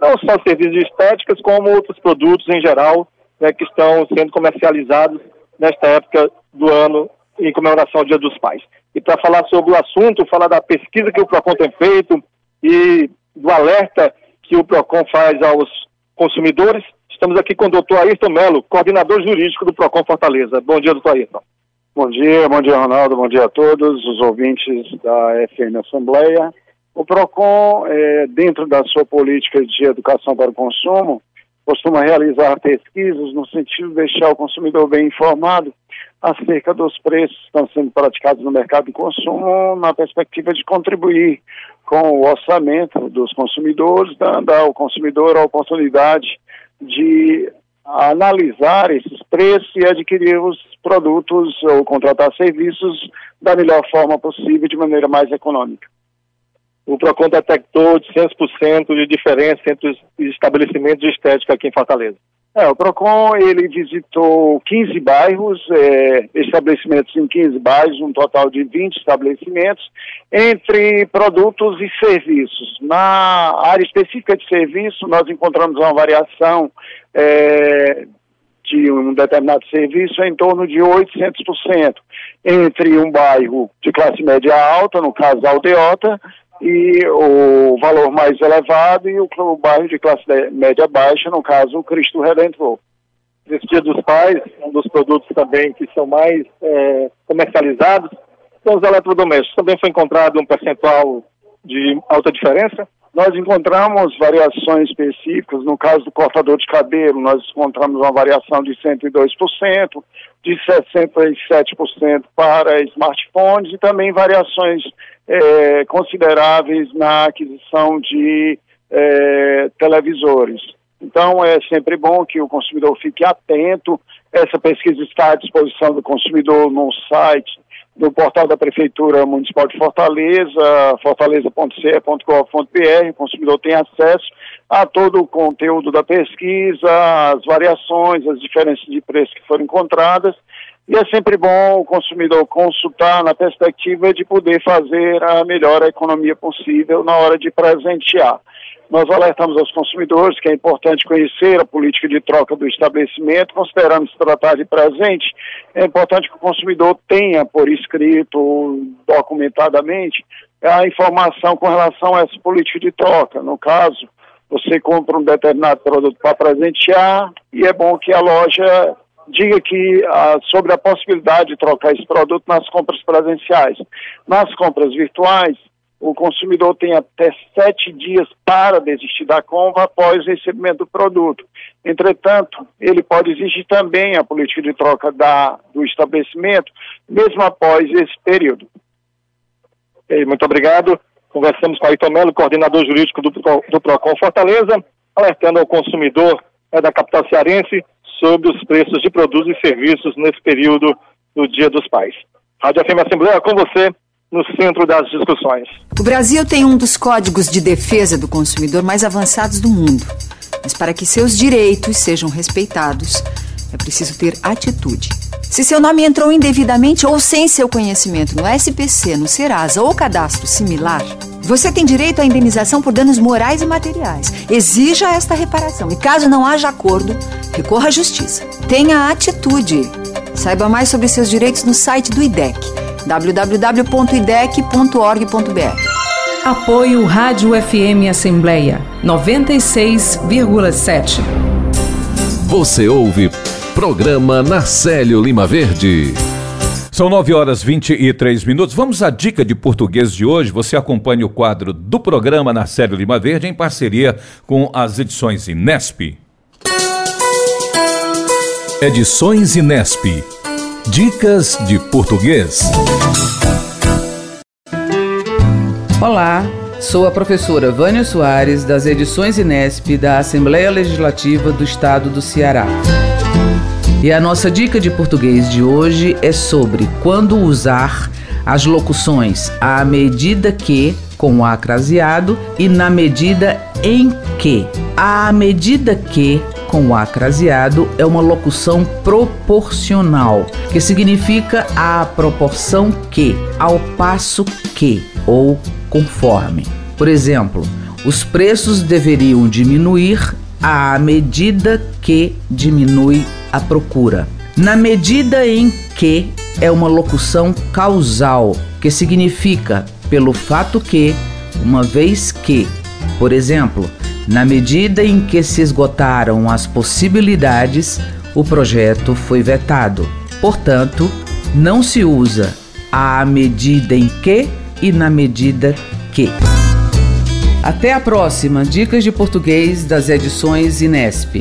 Não só serviços de estéticas, como outros produtos em geral né, que estão sendo comercializados nesta época do ano em comemoração ao Dia dos Pais. E para falar sobre o assunto, falar da pesquisa que o PROCON tem feito e do alerta que o PROCON faz aos consumidores, Estamos aqui com o doutor Ayrton Melo, coordenador jurídico do PROCON Fortaleza. Bom dia, doutor Ayrton. Bom dia, bom dia, Ronaldo, bom dia a todos os ouvintes da FM Assembleia. O PROCON, é, dentro da sua política de educação para o consumo, costuma realizar pesquisas no sentido de deixar o consumidor bem informado acerca dos preços que estão sendo praticados no mercado de consumo, na perspectiva de contribuir com o orçamento dos consumidores, dando ao consumidor a oportunidade de analisar esses preços e adquirir os produtos ou contratar serviços da melhor forma possível, de maneira mais econômica. O PROCON detectou 800% de diferença entre os estabelecimentos de estética aqui em Fortaleza. É, o PROCON, ele visitou 15 bairros, é, estabelecimentos em 15 bairros, um total de 20 estabelecimentos, entre produtos e serviços. Na área específica de serviço, nós encontramos uma variação é, de um determinado serviço em torno de 800%, entre um bairro de classe média alta, no caso Aldeota, e o valor mais elevado e o, o bairro de classe média baixa, no caso o Cristo Redentor. Nesse Dia dos Pais, um dos produtos também que são mais é, comercializados são os eletrodomésticos. Também foi encontrado um percentual de alta diferença? Nós encontramos variações específicas. No caso do cortador de cabelo, nós encontramos uma variação de 102%, de 67% para smartphones e também variações é, consideráveis na aquisição de é, televisores. Então, é sempre bom que o consumidor fique atento. Essa pesquisa está à disposição do consumidor no site do portal da Prefeitura Municipal de Fortaleza, fortaleza.ce.gov.br. O consumidor tem acesso a todo o conteúdo da pesquisa, as variações, as diferenças de preço que foram encontradas e é sempre bom o consumidor consultar na perspectiva de poder fazer a melhor economia possível na hora de presentear. Nós alertamos aos consumidores que é importante conhecer a política de troca do estabelecimento, considerando se tratar de presente, é importante que o consumidor tenha por escrito, documentadamente, a informação com relação a essa política de troca. No caso, você compra um determinado produto para presentear e é bom que a loja diga que ah, sobre a possibilidade de trocar esse produto nas compras presenciais. Nas compras virtuais, o consumidor tem até sete dias para desistir da compra após o recebimento do produto. Entretanto, ele pode exigir também a política de troca da, do estabelecimento, mesmo após esse período. muito obrigado. Conversamos com Ayrton Melo, coordenador jurídico do, do PROCON Fortaleza, alertando ao consumidor é, da capital cearense sobre os preços de produtos e serviços nesse período do Dia dos Pais. Rádio FM Assembleia com você no centro das discussões. O Brasil tem um dos códigos de defesa do consumidor mais avançados do mundo. Mas para que seus direitos sejam respeitados, É preciso ter atitude. Se seu nome entrou indevidamente ou sem seu conhecimento no SPC, no Serasa ou cadastro similar, você tem direito à indenização por danos morais e materiais. Exija esta reparação e, caso não haja acordo, recorra à justiça. Tenha atitude. Saiba mais sobre seus direitos no site do IDEC, www.idec.org.br. Apoio Rádio FM Assembleia 96,7. Você ouve Programa Narcélio Lima Verde. São 9 horas 23 minutos. Vamos à dica de português de hoje. Você acompanha o quadro do programa Narcélio Lima Verde em parceria com as edições Inesp. Edições Inesp. Dicas de português. Olá, sou a professora Vânia Soares, das edições Inesp da Assembleia Legislativa do Estado do Ceará. E a nossa dica de português de hoje é sobre quando usar as locuções à medida que, com o acraseado, e na medida em que. À medida que, com o acraseado, é uma locução proporcional, que significa à proporção que, ao passo que, ou conforme. Por exemplo, os preços deveriam diminuir à medida que diminui a procura. Na medida em que é uma locução causal, que significa pelo fato que, uma vez que. Por exemplo, na medida em que se esgotaram as possibilidades, o projeto foi vetado. Portanto, não se usa à medida em que e na medida que. Até a próxima Dicas de Português das edições Inesp.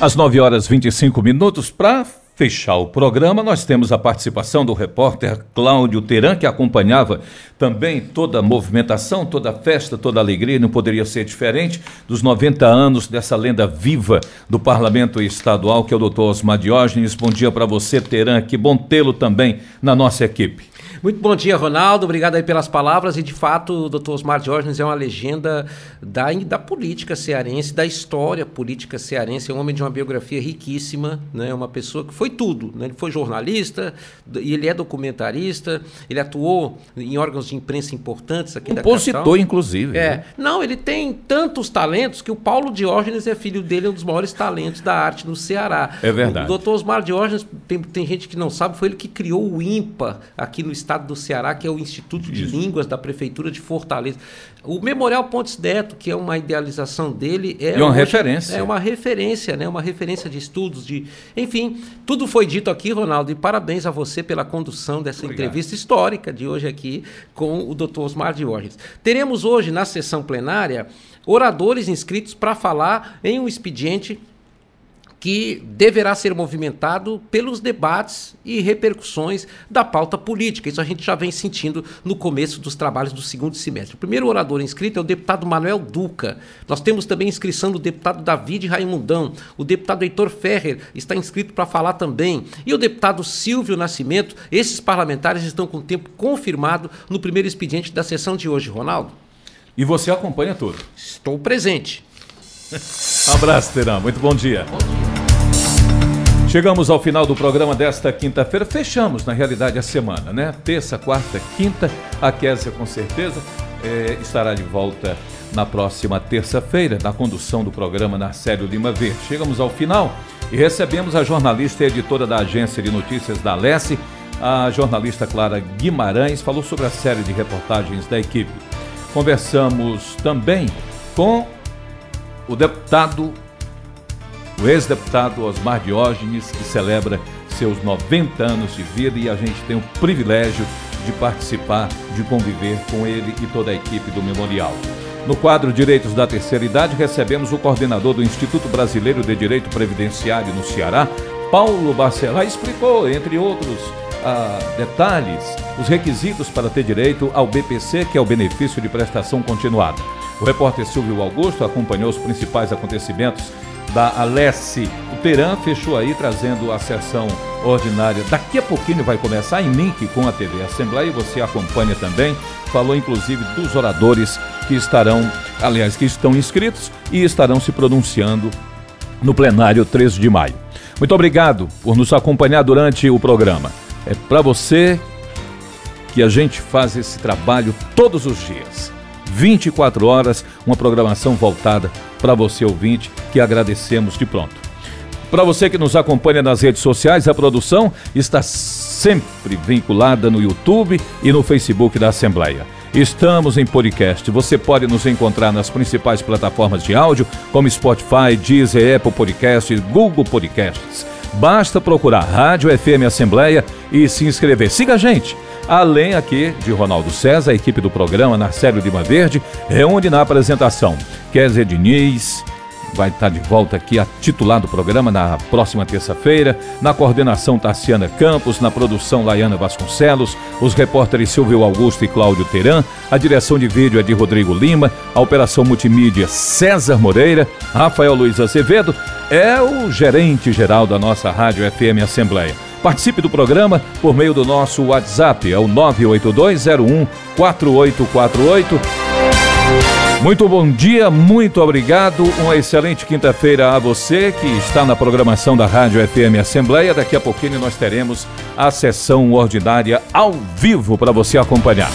Às 9 horas 25 minutos, para fechar o programa, nós temos a participação do repórter Cláudio Teran, que acompanhava também toda a movimentação, toda a festa, toda a alegria, não poderia ser diferente dos 90 anos dessa lenda viva do Parlamento Estadual, que é o doutor Osmar Diógenes. Bom dia para você, Teran, que bom tê-lo também na nossa equipe. Muito bom dia, Ronaldo. Obrigado aí pelas palavras. E de fato, o doutor Osmar Diógenes é uma legenda da, da política cearense, da história política cearense. É um homem de uma biografia riquíssima, né? uma pessoa que foi tudo. Né? Ele foi jornalista, e ele é documentarista, ele atuou em órgãos de imprensa importantes aqui Compositor, da capital. inclusive. É. Né? Não, ele tem tantos talentos que o Paulo Diógenes é filho dele, é um dos maiores talentos da arte no Ceará. É verdade. O doutor Osmar Diógenes, tem, tem gente que não sabe, foi ele que criou o IMPA aqui no estado do Ceará, que é o Instituto de Línguas da Prefeitura de Fortaleza. O Memorial Pontes Neto, que é uma idealização dele, é E uma hoje- referência. É uma referência, né? Uma referência de estudos, de, enfim, tudo foi dito aqui, Ronaldo, e parabéns a você pela condução dessa entrevista histórica de hoje aqui com o Dr. Osmar Diógenes. Teremos hoje na sessão plenária oradores inscritos para falar em um expediente que deverá ser movimentado pelos debates e repercussões da pauta política. Isso a gente já vem sentindo no começo dos trabalhos do segundo semestre. O primeiro orador inscrito é o deputado Manuel Duca. Nós temos também inscrição do deputado David Raimundão. O deputado Heitor Ferrer está inscrito para falar também. E o deputado Silvio Nascimento. Esses parlamentares estão com o tempo confirmado no primeiro expediente da sessão de hoje, Ronaldo. E você acompanha tudo. Estou presente. Um abraço, Teran. Muito bom dia. Chegamos ao final do programa desta quinta-feira. Fechamos, na realidade, a semana, né? Terça, quarta, quinta. A Késia, com certeza, eh, estará de volta na próxima terça-feira, na condução do programa Narcélio Lima Verde. Chegamos ao final e recebemos a jornalista e editora da agência de notícias da Lesse, a jornalista Clara Guimarães, falou sobre a série de reportagens da equipe. Conversamos também com o deputado o ex-deputado Osmar Diógenes, que celebra seus 90 anos de vida e a gente tem o privilégio de participar, de conviver com ele e toda a equipe do Memorial. No quadro Direitos da Terceira Idade, recebemos o coordenador do Instituto Brasileiro de Direito Previdenciário no Ceará, Paulo Barcelá, explicou, entre outros ah, detalhes, os requisitos para ter direito ao BPC, que é o benefício de prestação continuada. O repórter Silvio Augusto acompanhou os principais acontecimentos da Alessi. O Teran fechou aí trazendo a sessão ordinária. Daqui a pouquinho vai começar em link com a TV Assembleia e você acompanha também. Falou inclusive dos oradores que estarão, aliás, que estão inscritos e estarão se pronunciando no plenário 13 de maio. Muito obrigado por nos acompanhar durante o programa. É para você que a gente faz esse trabalho todos os dias. 24 horas, uma programação voltada para você ouvinte, que agradecemos de pronto. Para você que nos acompanha nas redes sociais, a produção está sempre vinculada no YouTube e no Facebook da Assembleia. Estamos em podcast. Você pode nos encontrar nas principais plataformas de áudio, como Spotify, Deezer, Apple Podcasts, Google Podcasts. Basta procurar Rádio FM Assembleia e se inscrever. Siga a gente. Além aqui de Ronaldo César, a equipe do programa Narcélio Lima Verde reúne na apresentação Kézia Diniz, vai estar de volta aqui a titular do programa na próxima terça-feira. Na coordenação, Tassiana Campos. Na produção, Laiana Vasconcelos. Os repórteres Silvio Augusto e Cláudio Teran. A direção de vídeo é de Rodrigo Lima. A operação multimídia, César Moreira. Rafael Luiz Azevedo é o gerente geral da nossa Rádio FM Assembleia. Participe do programa por meio do nosso WhatsApp, é o 98201 4848. Muito bom dia, muito obrigado. Uma excelente quinta-feira a você que está na programação da Rádio FM Assembleia. Daqui a pouquinho nós teremos a sessão ordinária ao vivo para você acompanhar.